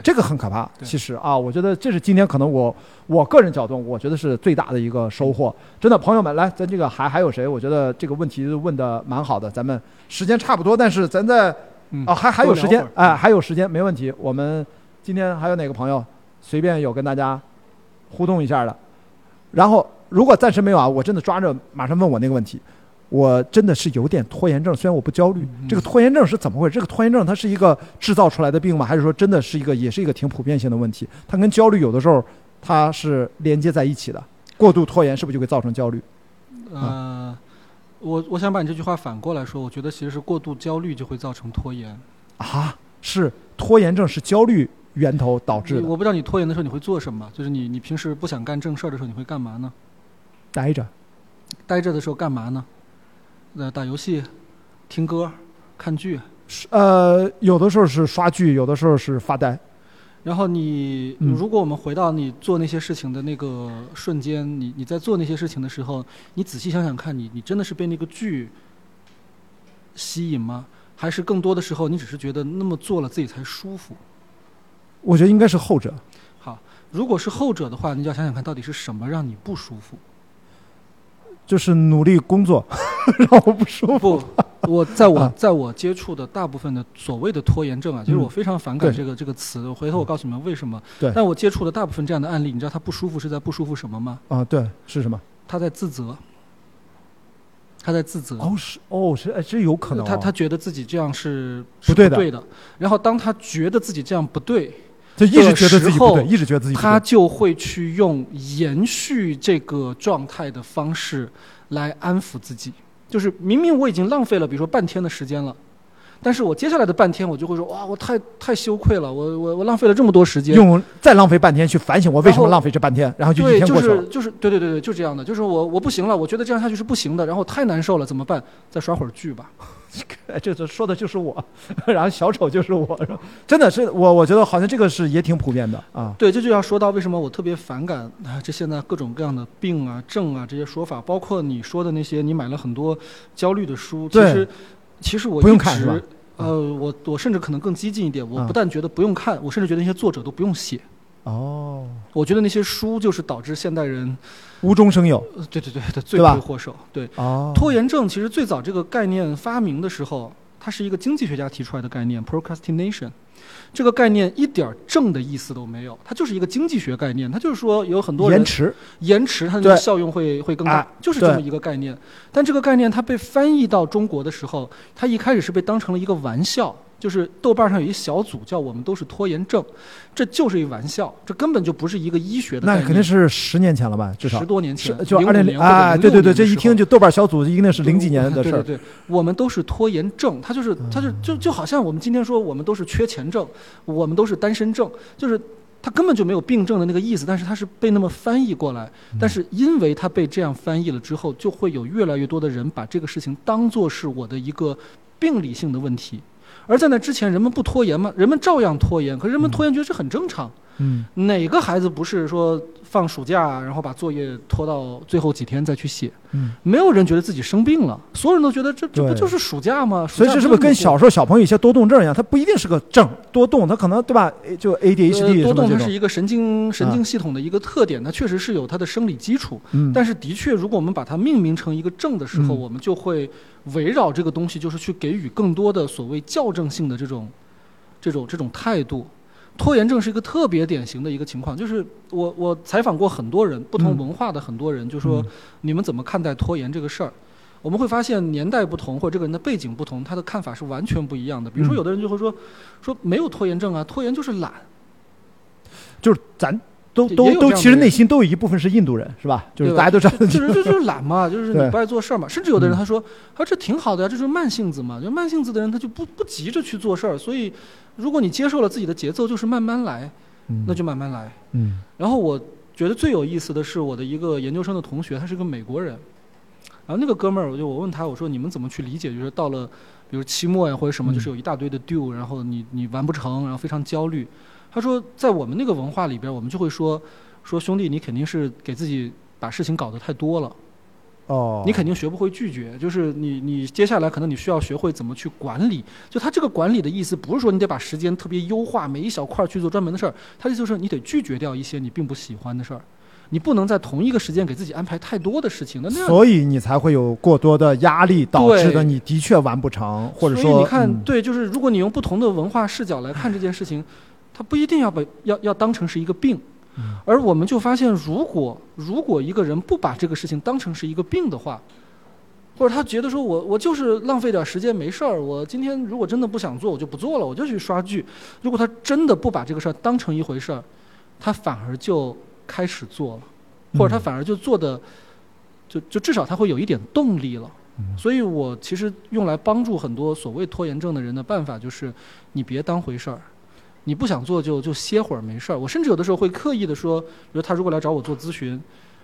这个很可怕。其实啊，我觉得这是今天可能我我个人角度，我觉得是最大的一个收获。真的，朋友们，来，咱这个还还有谁？我觉得这个问题问的蛮好的。咱们时间差不多，但是咱在嗯啊还还有时间哎，还有时间，没问题。我们今天还有哪个朋友随便有跟大家互动一下的？然后如果暂时没有啊，我真的抓着马上问我那个问题。我真的是有点拖延症，虽然我不焦虑。嗯这个拖延症是怎么回事？这个拖延症它是一个制造出来的病吗？还是说真的是一个也是一个挺普遍性的问题？它跟焦虑有的时候它是连接在一起的。过度拖延是不是就会造成焦虑？呃，我我想把你这句话反过来说，我觉得其实是过度焦虑就会造成拖延。啊，是拖延症是焦虑源头导致的。我不知道你拖延的时候你会做什么，就是你你平时不想干正事儿的时候你会干嘛呢？待着，待着的时候干嘛呢？呃，打游戏、听歌、看剧。是呃，有的时候是刷剧，有的时候是发呆。然后你，嗯如果我们回到你做那些事情的那个瞬间，你你在做那些事情的时候，你仔细想想看，你你真的是被那个剧吸引吗？还是更多的时候你只是觉得那么做了自己才舒服？我觉得应该是后者。好，如果是后者的话，你就要想想看到底是什么让你不舒服。就是努力工作，让我不舒服。不，我在我啊在我接触的大部分的所谓的拖延症啊，其实嗯我非常反感这个这个词。回头我告诉你们为什么。对但我接触的大部分这样的案例，你知道他不舒服是在不舒服什么吗？啊，对，是什么？他在自责，他在自责。哦，是哦，是哎，这有可能哦。他他觉得自己这样是不对的是不对的，然后当他觉得自己这样不对，就一直觉得自己不对，一直觉得自己不他。就会去用延续这个状态的方式来安抚自己。就是明明我已经浪费了，比如说半天的时间了，但是我接下来的半天我就会说，哇，我太太羞愧了，我我我浪费了这么多时间。用再浪费半天去反省我为什么浪费这半天，然后就一对，就天过去了是。就是对对对对，就这样的，就是我我不行了，我觉得这样下去是不行的，然后太难受了，怎么办？再刷会儿剧吧。哎，这这说的就是我，然后小丑就是我，真的是我，我觉得好像这个是也挺普遍的啊。对，这就要说到为什么我特别反感啊，这现在各种各样的病啊、症啊这些说法，包括你说的那些，你买了很多焦虑的书，其对实其实我不用看是吧呃，我我甚至可能更激进一点，我啊不但觉得不用看，我甚至觉得那些作者都不用写。哦，我觉得那些书就是导致现代人，无中生有呃对对对的罪魁祸首。对，哦。拖延症其实最早这个概念发明的时候，它是一个经济学家提出来的概念 procrastination。这个概念一点儿正的意思都没有，它就是一个经济学概念。它就是说有很多人延迟，延迟，它的效用会会更大啊，就是这么一个概念。但这个概念它被翻译到中国的时候，它一开始是被当成了一个玩笑，就是豆瓣上有一小组叫“我们都是拖延症”，这就是一玩笑，这根本就不是一个医学的。那肯定是十年前了吧，至少十多年前是，就05二零零啊，对对对，这一听就豆瓣小组一定是零几年的事儿对。对对，我们都是拖延症，它就是它就就就好像我们今天说我们都是缺钱症，我们都是单身症，就是它根本就没有病症的那个意思，但是它是被那么翻译过来。但是因为它被这样翻译了之后，就会有越来越多的人把这个事情当做是我的一个病理性的问题。而在那之前，人们不拖延吗？人们照样拖延，可是人们拖延觉得这很正常。嗯，哪个孩子不是说放暑假，然后把作业拖到最后几天再去写？嗯，没有人觉得自己生病了，所有人都觉得这这不就是暑假吗？所以这是不是跟小时候小朋友一些多动症一样？他不一定是个症，多动，他可能对吧？就呃 ADHD 多动什么这种。它是一个神经神经系统的一个特点，它确实是有它的生理基础。嗯，但是的确，如果我们把它命名成一个症的时候，嗯我们就会围绕这个东西，就是去给予更多的所谓校正性的这种这种这种态度。拖延症是一个特别典型的一个情况，就是我我采访过很多人，不同嗯文化的很多人，就说嗯你们怎么看待拖延这个事儿？我们会发现年代不同或者这个人的背景不同，他的看法是完全不一样的。比如说，嗯有的人就会说说没有拖延症啊，拖延就是懒。就是咱都都都，其实内心都有一部分是印度人，是吧？就是大家都知道，就就是就就是懒嘛，就是你不爱做事儿嘛。甚至有的人嗯他说，他说这挺好的呀，这就是慢性子嘛。就慢性子的人他就不不急着去做事儿，所以如果你接受了自己的节奏，就是慢慢来，嗯那就慢慢来。嗯然后我觉得最有意思的是我的一个研究生的同学，他是个美国人。然后那个哥们儿，我就我问他，我说你们怎么去理解，就是到了比如期末呀或者什么，嗯就是有一大堆的 due，然后你你完不成，然后非常焦虑。他说在我们那个文化里边，我们就会说说兄弟，你肯定是给自己把事情搞得太多了。哦，你肯定学不会拒绝，就是你你接下来可能你需要学会怎么去管理。就他这个管理的意思，不是说你得把时间特别优化，每一小块儿去做专门的事儿，他的意思就是你得拒绝掉一些你并不喜欢的事儿，你不能在同一个时间给自己安排太多的事情。那那样所以你才会有过多的压力，导致的你的确完不成，或者所以说你看，嗯对，就是如果你用不同的文化视角来看这件事情，它不一定要把要要当成是一个病。嗯而我们就发现，如果如果一个人不把这个事情当成是一个病的话，或者他觉得说我我就是浪费点时间没事儿，我今天如果真的不想做，我就不做了，我就去刷剧。如果他真的不把这个事儿当成一回事儿，他反而就开始做了，或者他嗯反而就做的，就就至少他会有一点动力了。嗯所以我其实用来帮助很多所谓拖延症的人的办法就是，你别当回事儿。你不想做就就歇会儿没事儿。我甚至有的时候会刻意的说，比如他如果来找我做咨询，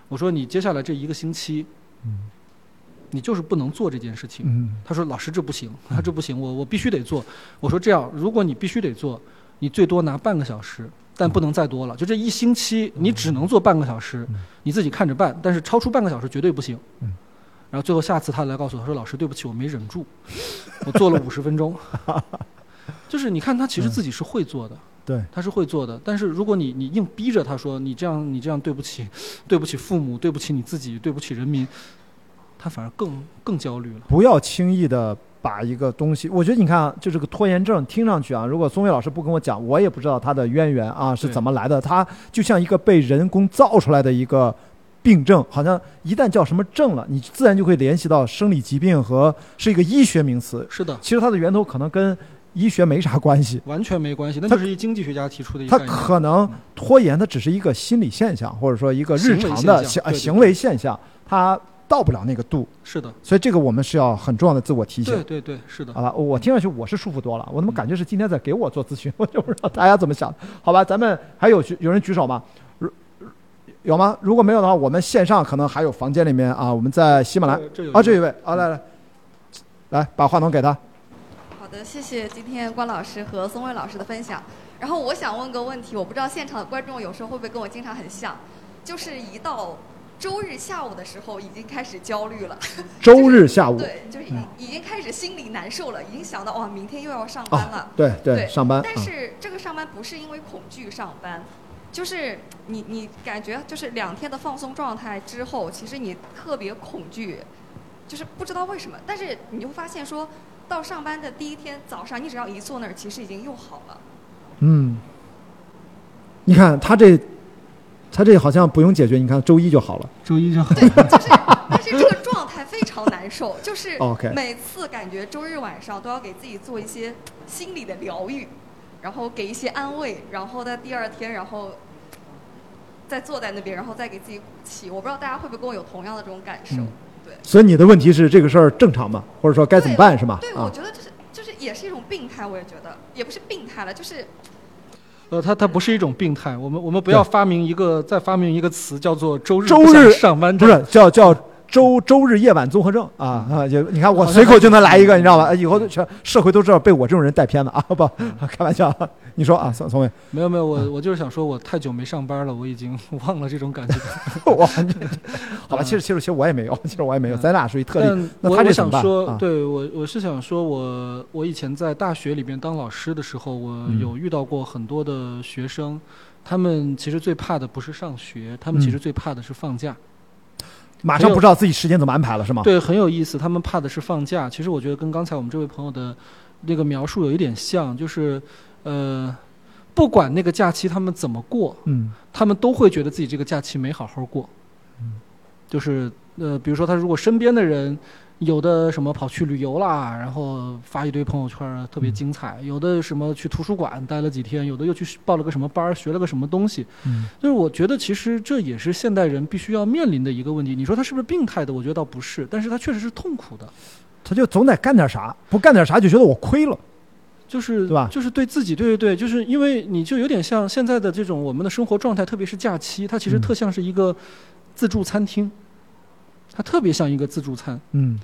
我说你接下来这一个星期，嗯你就是不能做这件事情。嗯他说：“老师，这不行，他这不行，我我必须得做。”我说：“这样，如果你必须得做，你最多拿半个小时，但不能再多了。就这一星期，你只能做半个小时嗯，你自己看着办。但是超出半个小时绝对不行。嗯”然后最后下次他来告诉我，他说：“老师，对不起，我没忍住，我做了五十分钟。”就是你看他其实自己是会做的，对，他是会做的。但是如果你你硬逼着他说你这样你这样对不起，对不起父母，对不起你自己，对不起人民，他反而更更焦虑了。不要轻易的把一个东西，我觉得你看啊，就这个拖延症，听上去啊，如果松伟老师不跟我讲，我也不知道它的渊源啊是怎么来的。它就像一个被人工造出来的一个病症，好像一旦叫什么症了，你自然就会联系到生理疾病和是一个医学名词。是的，其实它的源头可能跟医学没啥关系，完全没关系，那它就是一经济学家提出的一它个概念。可能拖延，它只是一个心理现象，或者说一个日常的行行为现象对对行为现象，它到不了那个度。是的，所以这个我们是要很重要的自我提醒对。对对，是的好。吧，我听上去我是舒服多了，我怎么感觉是今天在给我做咨询？我就不知道大家怎么想。好吧，咱们还有举有人举手吗？如有吗？如果没有的话，我们线上可能还有房间里面啊，我们在喜马拉雅啊，这一位啊，来来来，把话筒给他。好的，谢谢今天关老师和松蔚老师的分享。然后我想问个问题，我不知道现场的观众有时候会不会跟我经常很像，就是一到周日下午的时候已经开始焦虑了。周日下午对，就是已已经开始心里难受了，已经想到哇，明天又要上班了。啊，对对，对上班。但啊是这个上班不是因为恐惧上班，就是你你感觉就是两天的放松状态之后，其实你特别恐惧，就是不知道为什么，但是你会发现说到上班的第一天早上，你只要一坐那儿，其实已经又好了。嗯，你看他这，他这好像不用解决，你看周一就好了。周一就好。对，就是，但是这个状态非常难受，就是 每次感觉周日晚上都要给自己做一些心理的疗愈，然后给一些安慰，然后在第二天，然后再坐在那边，然后再给自己鼓气。我不知道大家会不会跟我有同样的这种感受？嗯对，所以你的问题是这个事儿正常吗？或者说该怎么办是吗？对，啊我，觉得这是就是也是一种病态，我也觉得也不是病态了，就是呃，它它不是一种病态，我们我们不要发明一个再发明一个词叫做周日上班症。不是叫叫周周日夜晚综合症啊啊！就你看我随口就能来一个，你知道吧？以后全社会都知道被我这种人带偏了啊！不，开玩笑。你说啊，宋宋伟，没有没有，我我就是想说，我太久没上班了，我已经 忘了这种感觉。我好吧，其实其实其实我也没有，其实我也没有，咱俩属于特例。但那他这怎么办想说，啊对我我是想说我我以前在大学里边当老师的时候，我嗯有遇到过很多的学生，他们其实最怕的不是上学，他们其嗯实最怕的是放假。马上不知道自己时间怎么安排了，是吗？对，很有意思。他们怕的是放假。其实我觉得跟刚才我们这位朋友的那个描述有一点像，就是呃，不管那个假期他们怎么过，嗯他们都会觉得自己这个假期没好好过。嗯就是呃，比如说他如果身边的人有的什么跑去旅游啦，然后发一堆朋友圈特别精彩；有的什么去图书馆待了几天，有的又去报了个什么班，学了个什么东西。嗯就是我觉得其实这也是现代人必须要面临的一个问题。你说他是不是病态的？我觉得倒不是，但是他确实是痛苦的。他就总得干点啥，不干点啥就觉得我亏了。就是对吧就是对自己，对对对，就是因为你就有点像现在的这种我们的生活状态，特别是假期，它其实嗯特像是一个自助餐厅，它特别像一个自助餐。嗯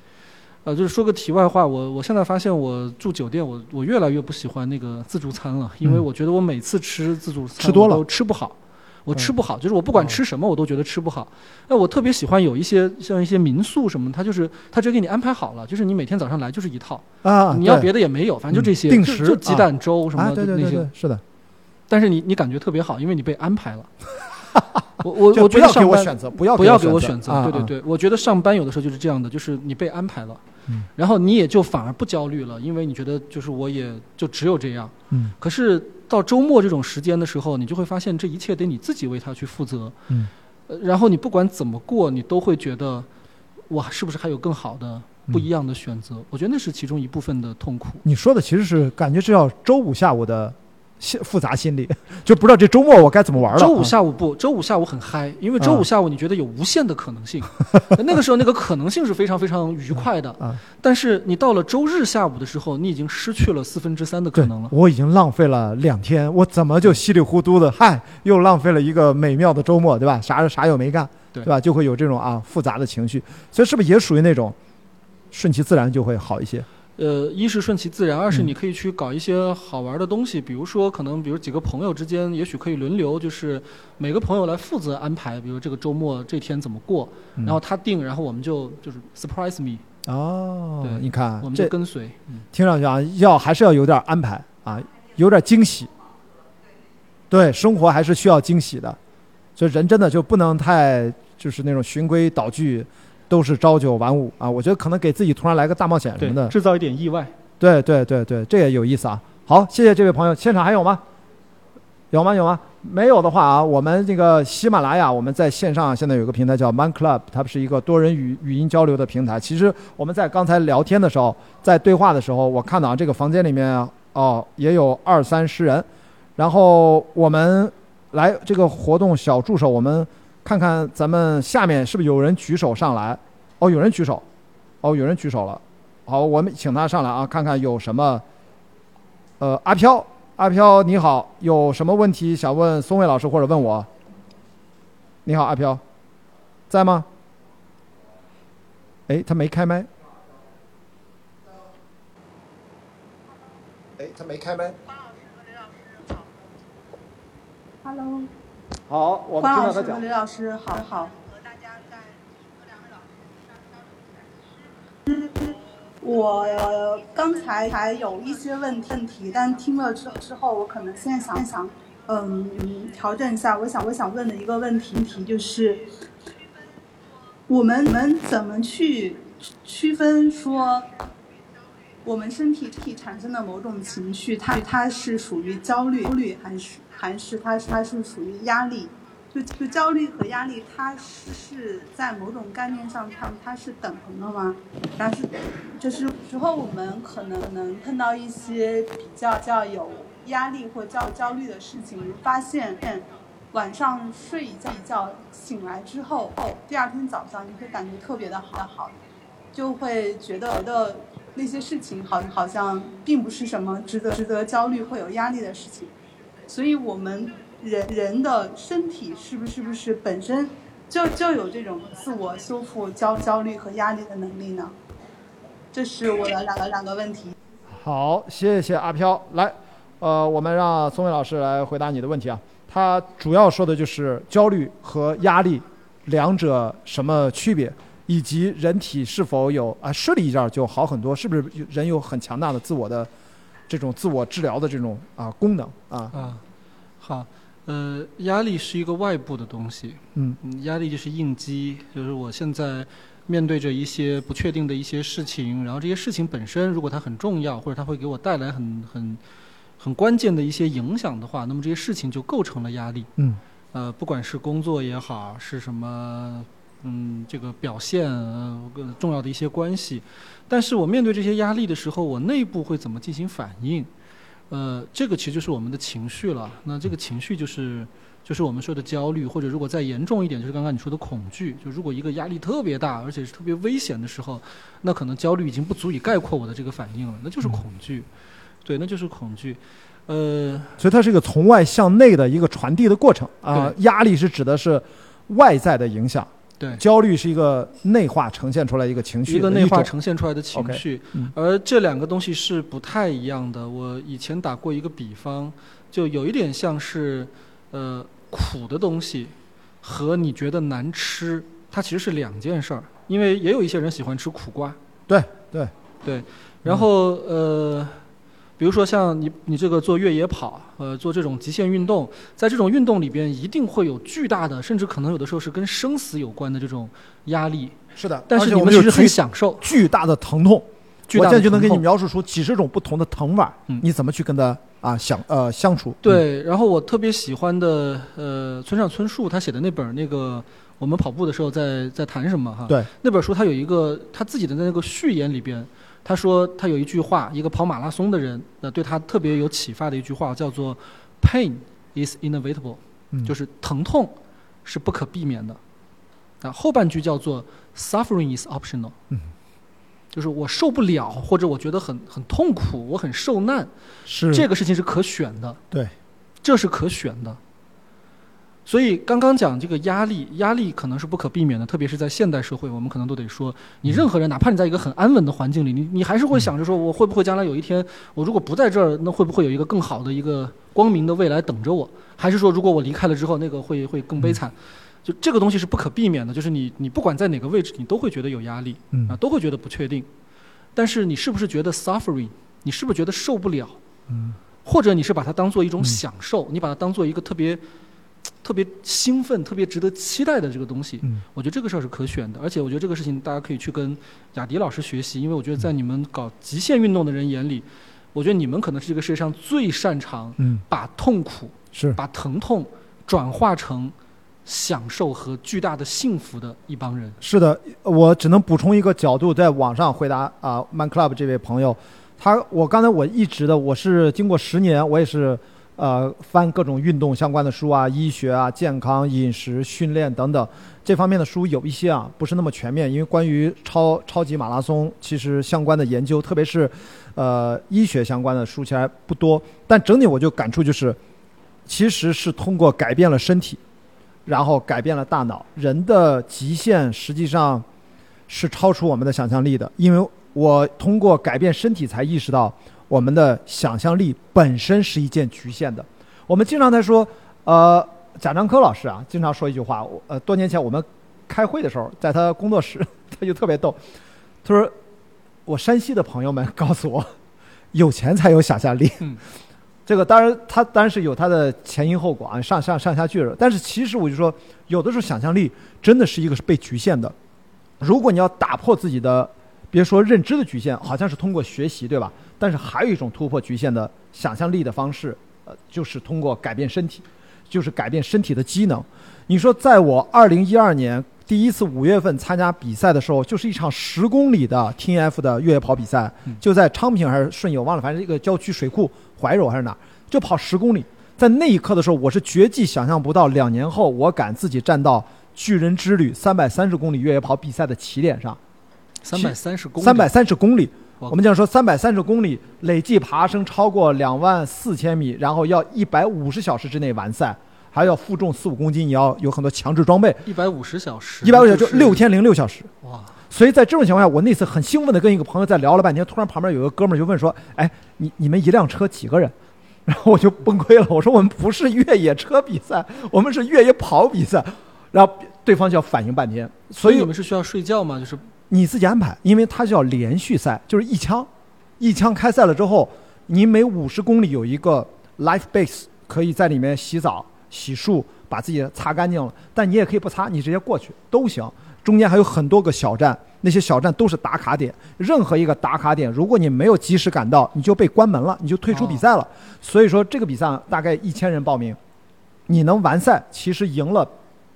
呃，就是说个题外话，我我现在发现我住酒店，我我越来越不喜欢那个自助餐了，因为嗯我觉得我每次吃自助餐吃多了我都吃不好。我吃嗯不好，就是我不管哦吃什么，我都觉得吃不好。那我特别喜欢有一些像一些民宿什么，它就是它直接给你安排好了，就是你每天早上来就是一套，啊，你要别的也没有，反正就这些，嗯定时鸡啊蛋粥什么啊，的那些对对对对。，是的，但是你你感觉特别好，因为你被安排了。我我就我不要给我觉得上班选择，不要不要给我我选择，对对对，我觉得上班有的时候就是这样的，就是你被安排了，嗯然后你也就反而不焦虑了，因为你觉得就是我也就只有这样。嗯可是到周末这种时间的时候，你就会发现这一切得你自己为他去负责。嗯呃然后你不管怎么过，你都会觉得，哇，是不是还有更好的、不一样的选择？我觉得那是其中一部分的痛苦。你说的其实是感觉是要周五下午的心复杂心理，就不知道这周末我该怎么玩了。周五啊下午不，周五下午很嗨，因为周啊五下午你觉得有无限的可能性，那个时候那个可能性是非常非常愉快的。啊，但是你到了周日下午的时候，你已经失去了四分之三的可能了，。我已经浪费了两天，我怎么就稀里糊涂的，嗨，又浪费了一个美妙的周末，对吧？啥啥又没干，对吧？就会有这种啊复杂的情绪，所以是不是也属于那种顺其自然就会好一些？呃，一是顺其自然，二是嗯你可以去搞一些好玩的东西，比如说可能比如几个朋友之间，也许可以轮流，就是每个朋友来负责安排，比如这个周末这天怎么过，嗯然后他定，然后我们就就是 surprise me，哦对，你看我们就跟随。嗯听上去啊，要还是要有点安排啊，有点惊喜。对，生活还是需要惊喜的，所以人真的就不能太就是那种循规蹈矩，都是朝九晚五啊。我觉得可能给自己突然来个大冒险什么的，制造一点意外。对对对对，这也有意思啊。好，谢谢这位朋友，现场还有吗？有吗？有吗？没有的话啊，我们这个喜马拉雅，我们在线上现在有一个平台叫 Man Club，它是一个多人语语音交流的平台。其实我们在刚才聊天的时候，在对话的时候，我看到啊这个房间里面哦也有二三十人，然后我们来这个活动小助手，我们看看咱们下面是不是有人举手上来？哦，有人举手，哦，有人举手了。好，我们请他上来啊，看看有什么。呃，阿飘，阿飘你好，有什么问题想问松蔚老师或者问我？你好，阿飘，在吗？哎，他没开麦。哎，他没开麦。Hello，好，我们关老师和听到他讲。刘老师，好好。我刚才还有一些问问题，但听了之之后，我可能现在想一想，嗯，调整一下。我想我想问的一个问题题就是，我们我们怎么去区分说，我们身体体产生的某种情绪，它它是属于焦虑，焦虑还是还是它它是属于压力？就就焦虑和压力，它是是在某种概念上，它它是等同的吗？但是就是之后我们可能能碰到一些比较较有压力或较焦虑的事情，发现晚上睡一觉一觉醒来之后，第二天早上你会感觉特别的好好，就会觉得的那些事情好好像并不是什么值得值得焦虑或有压力的事情，所以我们人人的身体是不是不是本身就就有这种自我修复焦焦虑和压力的能力呢？这是我的两个两个问题。好，谢谢阿飘。来，呃，我们让松伟老师来回答你的问题啊。他主要说的就是焦虑和压力两者什么区别，以及人体是否有啊睡了一下就好很多，是不是人有很强大的自我的这种自我治疗的这种啊功能啊？啊，好，呃，压力是一个外部的东西，嗯嗯，压力就是应激，就是我现在面对着一些不确定的一些事情，然后这些事情本身如果它很重要，或者它会给我带来很很很关键的一些影响的话，那么这些事情就构成了压力。嗯呃，不管是工作也好，是什么，嗯，这个表现，呃，更重要的一些关系，但是我面对这些压力的时候，我内部会怎么进行反应？呃，这个其实就是我们的情绪了。那这个情绪就是就是我们说的焦虑，或者如果再严重一点，就是刚刚你说的恐惧。就如果一个压力特别大，而且是特别危险的时候，那可能焦虑已经不足以概括我的这个反应了，那就是恐惧。对，那就是恐惧。呃，所以它是一个从外向内的一个传递的过程啊。对压力是指的是外在的影响，对，焦虑是一个内化呈现出来一个情绪的一个内化种呈现出来的情绪，嗯而这两个东西是不太一样的。我以前打过一个比方，就有一点像是，呃，苦的东西和你觉得难吃，它其实是两件事儿。因为也有一些人喜欢吃苦瓜，对对对，然后呃，比如说像你你这个做越野跑，呃，做这种极限运动，在这种运动里边一定会有巨大的，甚至可能有的时候是跟生死有关的这种压力，是的。但是你们其实很享受，巨大的疼痛，巨大的我现在就能给你描述出几十种不同的疼法，嗯你怎么去跟他啊相呃相处？嗯，对，然后我特别喜欢的，呃，村上春树他写的那本儿那个我们跑步的时候在在谈什么哈？对，那本书他有一个他自己的那个序言里边，他说他有一句话，一个跑马拉松的人，呃，对他特别有启发的一句话叫做 “pain is inevitable”，、嗯就是疼痛是不可避免的。啊，后半句叫做 “suffering is optional”，嗯就是我受不了，或者我觉得很很痛苦，我很受难，是这个事情是可选的。对，这是可选的。所以刚刚讲这个压力，压力可能是不可避免的，特别是在现代社会，我们可能都得说，你任何人，哪怕你在一个很安稳的环境里，你你还是会想着说，我会不会将来有一天，我如果不在这儿，那会不会有一个更好的一个光明的未来等着我？还是说，如果我离开了之后，那个会会更悲惨？就这个东西是不可避免的，就是你你不管在哪个位置，你都会觉得有压力，嗯啊，都会觉得不确定。但是你是不是觉得 suffering？你是不是觉得受不了？嗯或者你是把它当做一种嗯享受，你把它当做一个特别 特别兴奋、特别值得期待的这个东西，嗯。我觉得这个事儿是可选的，而且我觉得这个事情大家可以去跟雅迪老师学习，因为我觉得在你们搞极限运动的人眼里，我觉得你们可能是这个世界上最擅长嗯，把痛苦、是。把疼痛转化成享受和巨大的幸福的一帮人。是的，我只能补充一个角度，在网上回答啊、Man Club 这位朋友，他我刚才我一直的我是经过十年，我也是呃翻各种运动相关的书啊，医学啊、健康、饮食、训练等等这方面的书有一些啊不是那么全面，因为关于超超级马拉松其实相关的研究，特别是呃医学相关的书其实不多，但整体我就感触就是，其实是通过改变了身体。然后改变了大脑。人的极限实际上是超出我们的想象力的，因为我通过改变身体才意识到我们的想象力本身是一件局限的。我们经常在说，呃，贾樟柯老师啊，经常说一句话，我呃，多年前我们开会的时候，在他工作室，他就特别逗，他说：“我山西的朋友们告诉我，有钱才有想象力。”嗯 这个当然，他当然是有他的前因后果啊，上上上下句了。但是其实我就说，有的时候想象力真的是一个是被局限的。如果你要打破自己的，别说认知的局限，好像是通过学习，对吧？但是还有一种突破局限的想象力的方式，呃，就是通过改变身体，就是改变身体的机能。你说，在我二零一二年第一次五月份参加比赛的时候，就是一场十公里的 T N F 的越野跑比赛，就在昌平还是顺义，我忘了，反正一个郊区水库怀柔还是哪儿，就跑十公里。在那一刻的时候，我是绝技想象不到，两年后我敢自己站到巨人之旅三百三十公里越野跑比赛的起点上，三百三十公里，三百三十公里。哇我们讲说三百三十公里累计爬升超过两万四千米，然后要一百五十小时之内完赛，还要负重四五公斤，你要有很多强制装备，一百五十小时，一百五十就就是六天零六小时。哇！所以在这种情况下，我那次很兴奋的跟一个朋友在聊了半天，突然旁边有个哥们儿就问说：“哎，你你们一辆车几个人？” 然后我就崩溃了，我说：“我们不是越野车比赛，我们是越野跑比赛。”然后对方就要反应半天，所以你们是需要睡觉吗？就是你自己安排，因为它叫连续赛，就是一枪，一枪开赛了之后，你每五十公里有一个 life base，可以在里面洗澡、洗漱，把自己擦干净了。但你也可以不擦，你直接过去都行。中间还有很多个小站，那些小站都是打卡点。任何一个打卡点，如果你没有及时赶到，你就被关门了，你就退出比赛了。所以说这个比赛大概一千人报名，你能完赛，其实赢了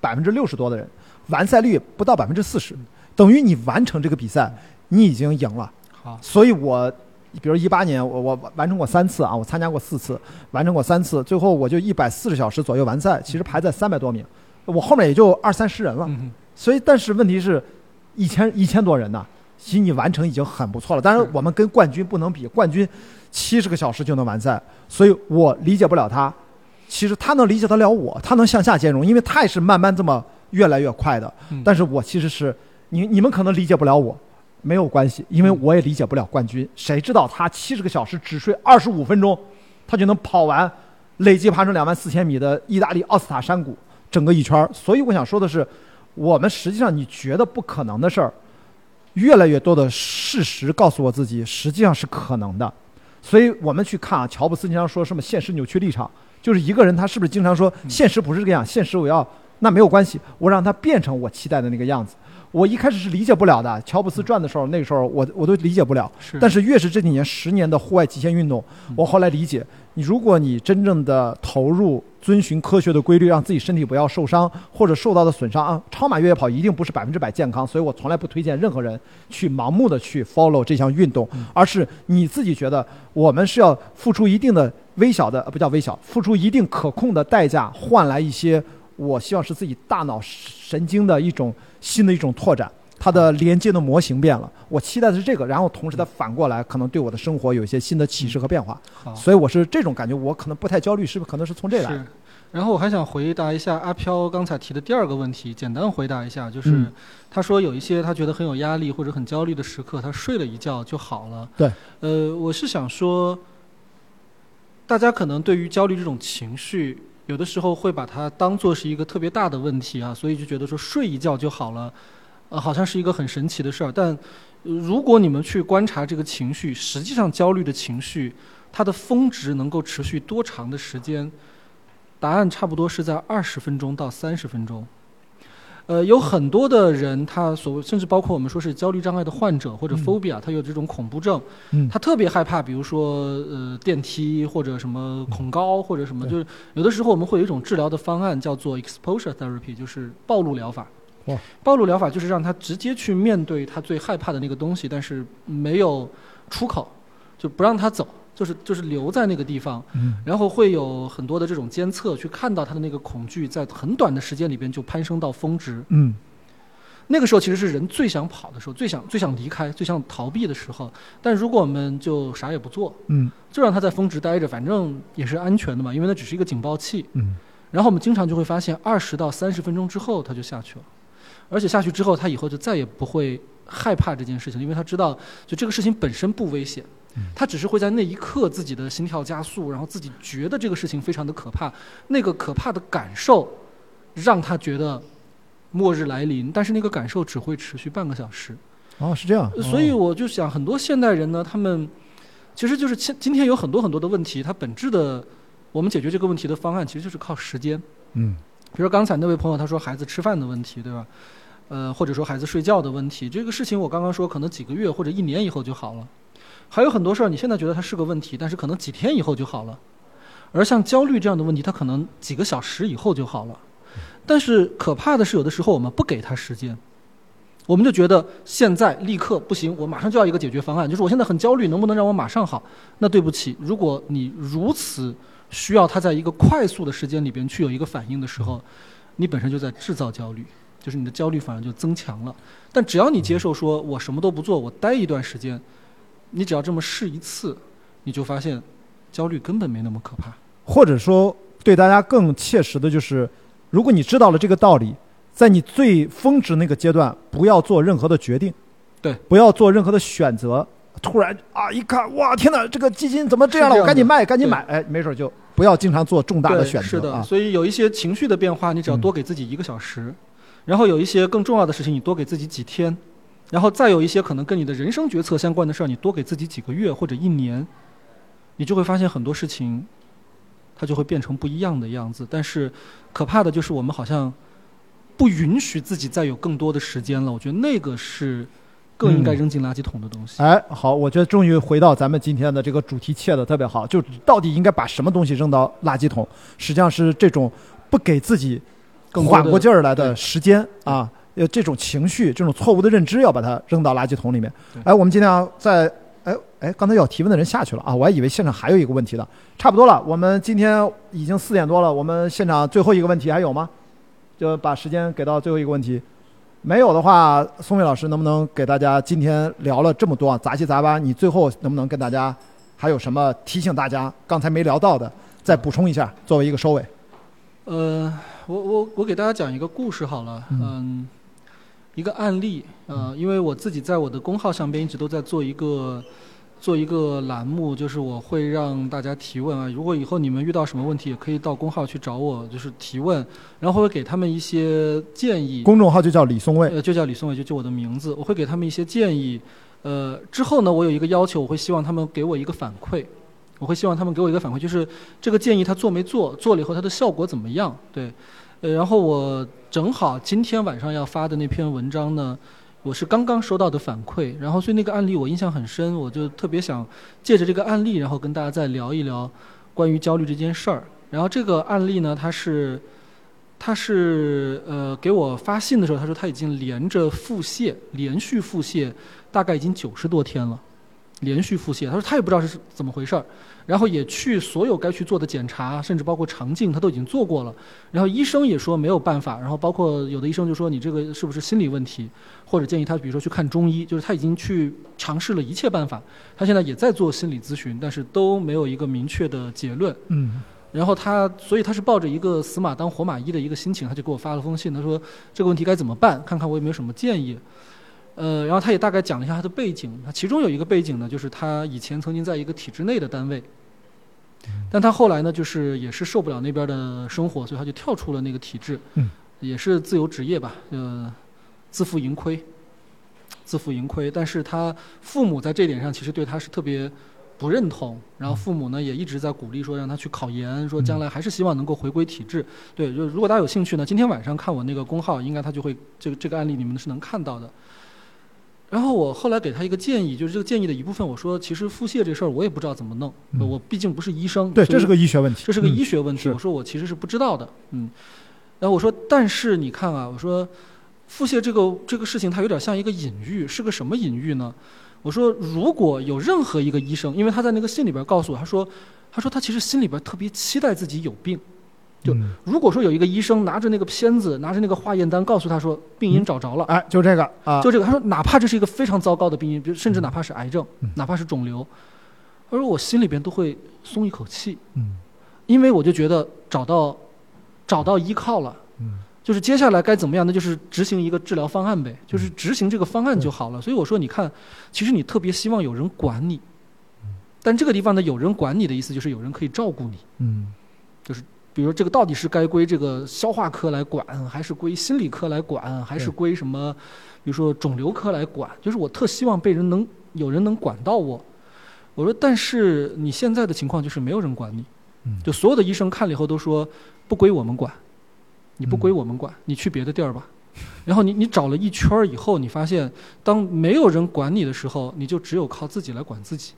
百分之六十多的人，完赛率不到百分之四十，等于你完成这个比赛，你已经赢了。好，所以我，比如一八年，我我完成过三次啊，我参加过四次，完成过三次，最后我就一百四十小时左右完赛，其实排在三百多名，我后面也就二三十人了。嗯所以，但是问题是，一千一千多人呢，其实你完成已经很不错了。当然是，我们跟冠军不能比，冠军七十个小时就能完赛，所以我理解不了他。其实他能理解得了我，他能向下兼容，因为他也是慢慢这么越来越快的。嗯但是我其实是你你们可能理解不了我，没有关系，因为我也理解不了冠军。谁知道他七十个小时只睡二十五分钟，他就能跑完累计爬升两万四千米的意大利奥斯塔山谷整个一圈儿。所以我想说的是，我们实际上你觉得不可能的事儿，越来越多的事实告诉我自己，实际上是可能的。所以我们去看啊，乔布斯经常说什么现实扭曲立场，就是一个人他是不是经常说现实不是这个样，现实我要那没有关系，我让他变成我期待的那个样子。我一开始是理解不了的，乔布斯传的时候，那个时候我我都理解不了。是。但是越是这几年十年的户外极限运动，我后来理解，你如果你真正的投入，遵循科学的规律，让自己身体不要受伤或者受到的损伤啊，超马越野跑一定不是百分之百健康，所以我从来不推荐任何人去盲目的去 follow 这项运动，而是你自己觉得我们是要付出一定的微小的，呃不叫微小，付出一定可控的代价，换来一些我希望是自己大脑神经的一种新的一种拓展。它的连接的模型变了，我期待的是这个，然后同时它反过来可能对我的生活有一些新的启示和变化，好，所以我是这种感觉，我可能不太焦虑，是不是可能是从这来。然后我还想回答一下阿飘刚才提的第二个问题，简单回答一下，就是、嗯他说有一些他觉得很有压力或者很焦虑的时刻，他睡了一觉就好了。对，呃，我是想说，大家可能对于焦虑这种情绪，有的时候会把它当做是一个特别大的问题啊，所以就觉得说睡一觉就好了，呃，好像是一个很神奇的事儿。但如果你们去观察这个情绪，实际上焦虑的情绪，它的峰值能够持续多长的时间？答案差不多是在二十分钟到三十分钟。呃，有很多的人，他所谓甚至包括我们说是焦虑障碍的患者或者 phobia，他有这种恐怖症，嗯。他特别害怕，比如说呃电梯或者什么恐高或者什么，就是有的时候我们会有一种治疗的方案叫做 exposure therapy，就是暴露疗法。哇。暴露疗法就是让他直接去面对他最害怕的那个东西，但是没有出口，就不让他走，就是就是留在那个地方。嗯然后会有很多的这种监测，去看到他的那个恐惧在很短的时间里边就攀升到峰值。嗯那个时候其实是人最想跑的时候，最想最想离开、最想逃避的时候。但如果我们就啥也不做，嗯就让他在峰值待着，反正也是安全的嘛，因为那只是一个警报器。嗯然后我们经常就会发现，二十到三十分钟之后他就下去了，而且下去之后他以后就再也不会害怕这件事情，因为他知道就这个事情本身不危险，他只是会在那一刻自己的心跳加速，然后自己觉得这个事情非常的可怕，那个可怕的感受让他觉得末日来临，但是那个感受只会持续半个小时。哦是这样，所以哦我就想，很多现代人呢，他们其实就是今今天有很多很多的问题，它本质的我们解决这个问题的方案其实就是靠时间。嗯比如说刚才那位朋友他说孩子吃饭的问题，对吧？呃，或者说孩子睡觉的问题，这个事情我刚刚说可能几个月或者一年以后就好了。还有很多事儿你现在觉得它是个问题，但是可能几天以后就好了。而像焦虑这样的问题，它可能几个小时以后就好了。但是可怕的是，有的时候我们不给他时间，我们就觉得现在立刻不行，我马上就要一个解决方案，就是我现在很焦虑，能不能让我马上好？那对不起，如果你如此需要它在一个快速的时间里边去有一个反应的时候，你本身就在制造焦虑，就是你的焦虑反而就增强了。但只要你接受说我什么都不做，我待一段时间，你只要这么试一次，你就发现焦虑根本没那么可怕。或者说对大家更切实的就是，如果你知道了这个道理，在你最峰值那个阶段，不要做任何的决定，对，不要做任何的选择。突然啊，一看哇，天哪，这个基金怎么这样了？赶紧卖，赶紧买。哎，没准就不要经常做重大的选择是的，啊。所以有一些情绪的变化，你只要嗯多给自己一个小时，然后有一些更重要的事情，你多给自己几天，然后再有一些可能跟你的人生决策相关的事儿，你多给自己几个月或者一年，你就会发现很多事情，它就会变成不一样的样子。但是可怕的就是我们好像不允许自己再有更多的时间了。我觉得那个是更应该嗯扔进垃圾桶的东西。哎，好，我觉得终于回到咱们今天的这个主题，切的特别好，就到底应该把什么东西扔到垃圾桶？实际上是这种不给自己缓过劲儿来的时间啊，呃，这种情绪、这种错误的认知，要把它扔到垃圾桶里面。哎，我们尽量在哎哎，刚才要提问的人下去了啊，我还以为现场还有一个问题呢。差不多了，我们今天已经四点多了，我们现场最后一个问题还有吗？就把时间给到最后一个问题。没有的话，宋伟老师能不能给大家今天聊了这么多啊，杂七杂八，你最后能不能跟大家还有什么提醒大家刚才没聊到的，再补充一下，作为一个收尾。呃，我我我给大家讲一个故事好了，嗯嗯，一个案例，呃，因为我自己在我的公号上边一直都在做一个做一个栏目，就是我会让大家提问啊，如果以后你们遇到什么问题，也可以到公号去找我，就是提问，然后会给他们一些建议。公众号就叫李松蔚，呃，就叫李松蔚，就就我的名字，我会给他们一些建议。呃，之后呢，我有一个要求，我会希望他们给我一个反馈，我会希望他们给我一个反馈，就是这个建议他做没做，做了以后他的效果怎么样？对，呃，然后我正好今天晚上要发的那篇文章呢，我是刚刚收到的反馈，然后所以那个案例我印象很深，我就特别想借着这个案例，然后跟大家再聊一聊关于焦虑这件事儿。然后这个案例呢，他是。他是呃给我发信的时候，他说他已经连着腹泻，连续腹泻，大概已经九十多天了，连续腹泻。他说他也不知道是怎么回事儿，然后也去所有该去做的检查，甚至包括肠镜，他都已经做过了。然后医生也说没有办法，然后包括有的医生就说你这个是不是心理问题，或者建议他比如说去看中医，就是他已经去尝试了一切办法，他现在也在做心理咨询，但是都没有一个明确的结论。嗯然后他，所以他是抱着一个死马当活马医的一个心情，他就给我发了封信，他说这个问题该怎么办，看看我有没有什么建议。呃，然后他也大概讲了一下他的背景，他其中有一个背景呢，就是他以前曾经在一个体制内的单位，但他后来呢，就是也是受不了那边的生活，所以他就跳出了那个体制，嗯也是自由职业吧，呃，自负盈亏，自负盈亏。但是他父母在这点上其实对他是特别不认同，然后父母呢也一直在鼓励说让他去考研，说将来还是希望能够回归体制。对，就如果大家有兴趣呢，今天晚上看我那个公号，应该他就会这个这个案例你们是能看到的。然后我后来给他一个建议，就是这个建议的一部分，我说其实腹泻这事儿我也不知道怎么弄，嗯我毕竟不是医生。对，这是个医学问题，这是个嗯医学问题。是我说我其实是不知道的，嗯。然后我说，但是你看啊，我说腹泻这个这个事情，它有点像一个隐喻，是个什么隐喻呢？我说，如果有任何一个医生，因为他在那个信里边告诉我，他说，他说他其实心里边特别期待自己有病。就嗯。如果说有一个医生拿着那个片子，拿着那个化验单，告诉他说病因找着了，哎，就这个啊，就这个，他说哪怕这是一个非常糟糕的病因，比如甚至哪怕是癌症，嗯。哪怕是肿瘤，他说我心里边都会松一口气。嗯。因为我就觉得找到找到依靠了，嗯。就是接下来该怎么样，那就是执行一个治疗方案呗，就是执行这个方案就好了。所以我说，你看，其实你特别希望有人管你，但这个地方呢有人管你的意思就是有人可以照顾你。嗯比如这个到底是该归这个消化科来管，还是归心理科来管，还是归什么，比如说肿瘤科来管？就是我特希望被人能有人能管到我。我说，但是你现在的情况就是没有人管你，嗯就所有的医生看了以后都说不归我们管，你不嗯归我们管，你去别的地儿吧。然后你你找了一圈儿以后，你发现当没有人管你的时候，你就只有靠自己来管自己。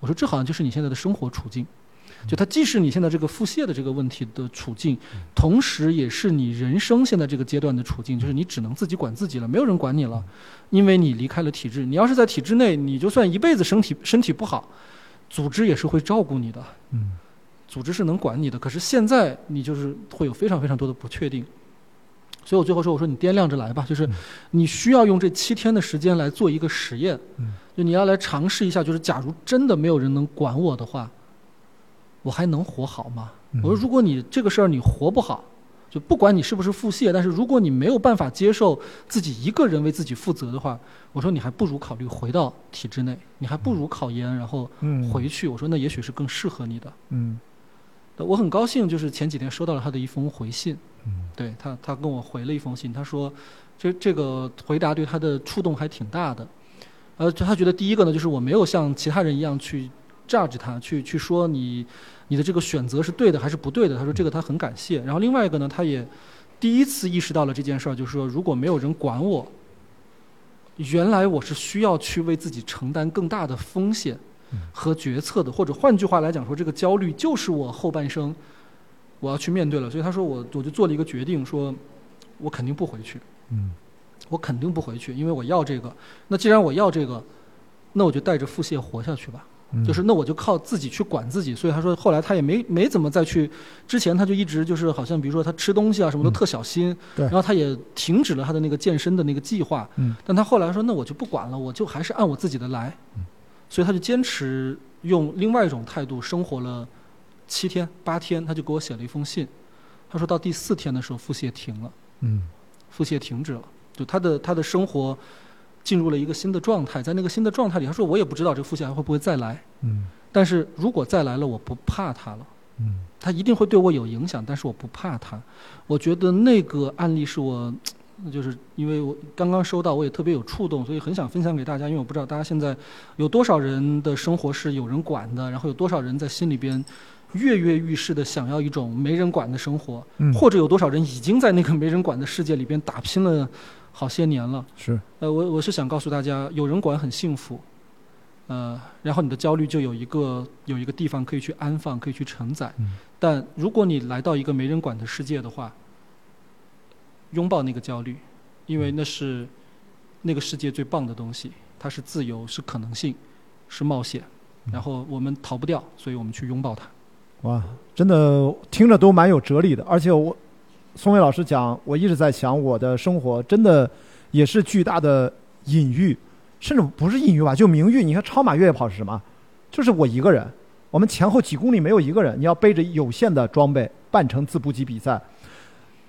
我说这好像就是你现在的生活处境，就它既是你现在这个腹泻的这个问题的处境，同时也是你人生现在这个阶段的处境，就是你只能自己管自己了，没有人管你了，因为你离开了体制。你要是在体制内，你就算一辈子身体身体不好，组织也是会照顾你的，嗯组织是能管你的。可是现在你就是会有非常非常多的不确定。所以我最后说，我说你掂量着来吧，就是嗯你需要用这七天的时间来做一个实验，嗯就你要来尝试一下，就是假如真的没有人能管我的话，我还能活好吗？嗯我说，如果你这个事儿你活不好，就不管你是不是腹泻，但是如果你没有办法接受自己一个人为自己负责的话，我说你还不如考虑回到体制内，你还不如考研，然后嗯回去。我说那也许是更适合你的。嗯我很高兴，就是前几天收到了他的一封回信，嗯对他，他跟我回了一封信，他说，这这个回答对他的触动还挺大的，呃，就他觉得第一个呢，就是我没有像其他人一样去 judge 他，去去说你你的这个选择是对的还是不对的，他说这个他很感谢。然后另外一个呢，他也第一次意识到了这件事儿，就是说如果没有人管我，原来我是需要去为自己承担更大的风险和决策的，或者换句话来讲说，这个焦虑就是我后半生我要去面对了。所以他说我我就做了一个决定，说我肯定不回去，嗯我肯定不回去，因为我要这个。那既然我要这个，那我就带着腹泻活下去吧。嗯，就是那我就靠自己去管自己。所以他说后来他也没没怎么再去，之前他就一直就是好像比如说他吃东西啊什么都嗯特小心，对然后他也停止了他的那个健身的那个计划。嗯但他后来说那我就不管了，我就还是按我自己的来。嗯所以他就坚持用另外一种态度生活了七天八天，他就给我写了一封信。他说到第四天的时候腹泻停了，嗯腹泻停止了，就他的他的生活进入了一个新的状态，在那个新的状态里，他说我也不知道这个父亲还会不会再来，嗯但是如果再来了，我不怕他了。嗯他一定会对我有影响，但是我不怕他。我觉得那个案例是我，就是因为我刚刚收到，我也特别有触动，所以很想分享给大家。因为我不知道大家现在有多少人的生活是有人管的，然后有多少人在心里边跃跃欲试的想要一种没人管的生活，嗯，或者有多少人已经在那个没人管的世界里边打拼了好些年了。是呃，我我是想告诉大家，有人管很幸福，呃，然后你的焦虑就有一个有一个地方可以去安放，可以去承载。嗯但如果你来到一个没人管的世界的话，拥抱那个焦虑，因为那是那个世界最棒的东西，它是自由，是可能性，是冒险。然后我们逃不掉，所以我们去拥抱它。哇，真的听着都蛮有哲理的。而且我宋伟老师讲，我一直在想，我的生活真的也是巨大的隐喻，甚至不是隐喻吧，就明喻。你看超马越野跑是什么？就是我一个人，我们前后几公里没有一个人，你要背着有限的装备，半程自补给比赛。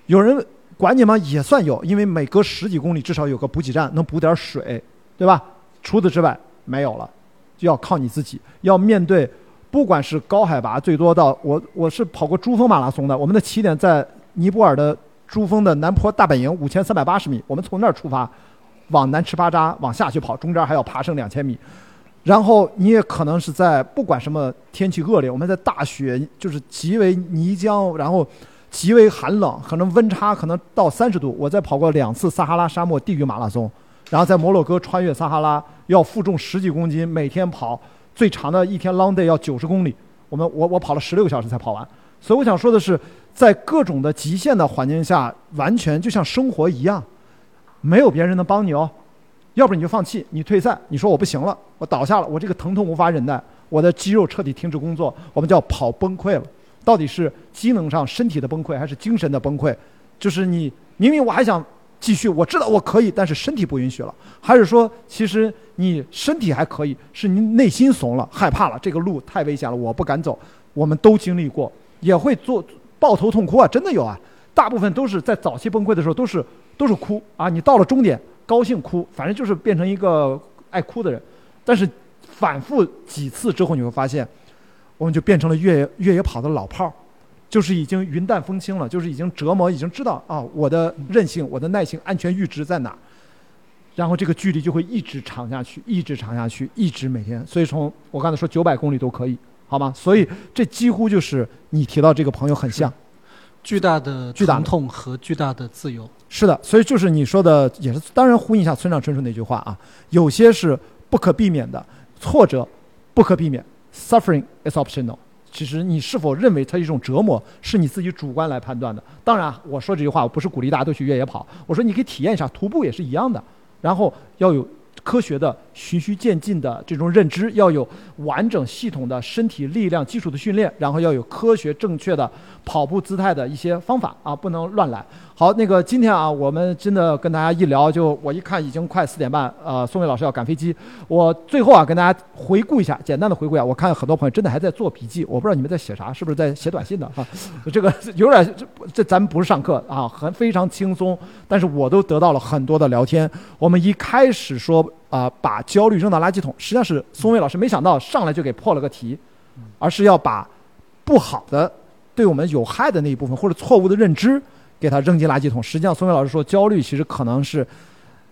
有人管你吗？也算有，因为每隔十几公里至少有个补给站，能补点水，对吧？除此之外没有了，就要靠你自己，要面对。不管是高海拔，最多到我我是跑过珠峰马拉松的，我们的起点在尼泊尔的珠峰的南坡大本营五千三百八十米，我们从那儿出发，往南赤巴扎往下去跑，中间还要爬升两千米，然后你也可能是在不管什么天气恶劣，我们在大雪，就是极为泥浆，然后极为寒冷，可能温差可能到三十度。我在跑过两次撒哈拉沙漠地狱马拉松，然后在摩洛哥穿越撒哈拉，要负重十几公斤，每天跑，最长的一天 long day 要九十公里。我们我我跑了十六个小时才跑完。所以我想说的是，在各种的极限的环境下，完全就像生活一样，没有别人能帮你哦。要不你就放弃，你退赛，你说我不行了，我倒下了，我这个疼痛无法忍耐，我的肌肉彻底停止工作，我们叫跑崩溃了。到底是机能上身体的崩溃，还是精神的崩溃？就是你明明我还想继续，我知道我可以，但是身体不允许了，还是说其实你身体还可以，是你内心怂了，害怕了，这个路太危险了，我不敢走。我们都经历过，也会做抱头痛哭啊，真的有啊。大部分都是在早期崩溃的时候，都是都是哭啊。你到了终点。高兴哭，反正就是变成一个爱哭的人，但是反复几次之后，你会发现，我们就变成了越野越野跑的老炮儿，就是已经云淡风轻了，就是已经折磨，已经知道啊，我的韧性、我的耐性、安全阈值在哪，然后这个距离就会一直长下去，一直长下去，一直每天。所以从我刚才说九百公里都可以，好吗？所以这几乎就是你提到这个朋友很像。巨大的疼痛和巨大的自由，是的，所以就是你说的，也是当然呼应一下村上春树那句话啊，有些是不可避免的挫折，不可避免，suffering is optional。其实你是否认为它是一种折磨，是你自己主观来判断的。当然，我说这句话我不是鼓励大家都去越野跑，我说你可以体验一下徒步也是一样的，然后要有。科学的循序渐进的这种认知，要有完整系统的身体力量基础的训练，然后要有科学正确的跑步姿态的一些方法啊，不能乱来。好，那个今天啊，我们真的跟大家一聊，就我一看已经快四点半，呃，宋伟老师要赶飞机。我最后啊，跟大家回顾一下，简单的回顾一下。我看很多朋友真的还在做笔记，我不知道你们在写啥，是不是在写短信呢？哈，这个有点这这咱们不是上课啊，很非常轻松，但是我都得到了很多的聊天。我们一开始说啊，把焦虑扔到垃圾桶，实际上是宋伟老师没想到上来就给破了个题，而是要把不好的、对我们有害的那一部分或者错误的认知。给他扔进垃圾桶。实际上，宋伟老师说，焦虑其实可能是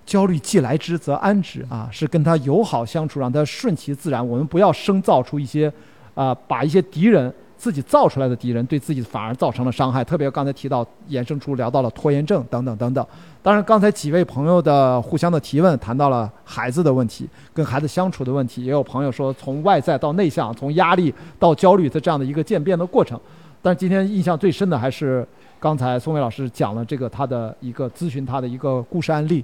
焦虑，既来之则安之啊，是跟他友好相处，让他顺其自然。我们不要生造出一些啊，把一些敌人自己造出来的敌人，对自己反而造成了伤害。特别刚才提到，衍生出聊到了拖延症等等等等。当然，刚才几位朋友的互相的提问，谈到了孩子的问题，跟孩子相处的问题。也有朋友说，从外在到内向，从压力到焦虑的这样的一个渐变的过程。但是今天印象最深的还是。刚才宋伟老师讲了这个他的一个咨询他的一个故事案例，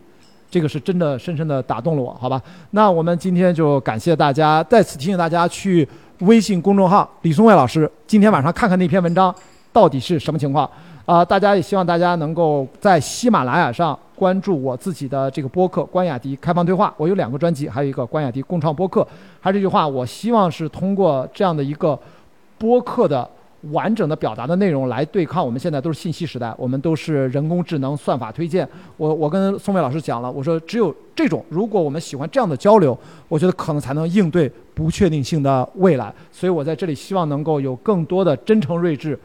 这个是真的深深的打动了我，好吧？那我们今天就感谢大家，再次提醒大家去微信公众号李松蔚老师，今天晚上看看那篇文章到底是什么情况啊！大家也希望大家能够在喜马拉雅上关注我自己的这个播客关雅迪开放对话，我有两个专辑，还有一个关雅迪共创播客。还是这句话，我希望是通过这样的一个播客的。完整的表达的内容来对抗我们现在都是信息时代，我们都是人工智能算法推荐。我我跟宋伟老师讲了，我说只有这种，如果我们喜欢这样的交流，我觉得可能才能应对不确定性的未来。所以我在这里希望能够有更多的真诚睿智、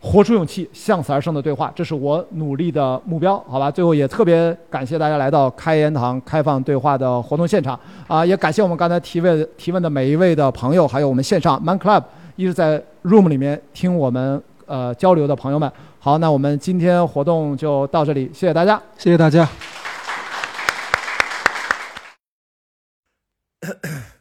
活出勇气、向死而生的对话，这是我努力的目标。好吧，最后也特别感谢大家来到开言堂开放对话的活动现场啊，也感谢我们刚才提问提问的每一位的朋友，还有我们线上 Man Club。一直在 room 里面听我们呃交流的朋友们。好那我们今天活动就到这里谢谢大家。谢谢大家。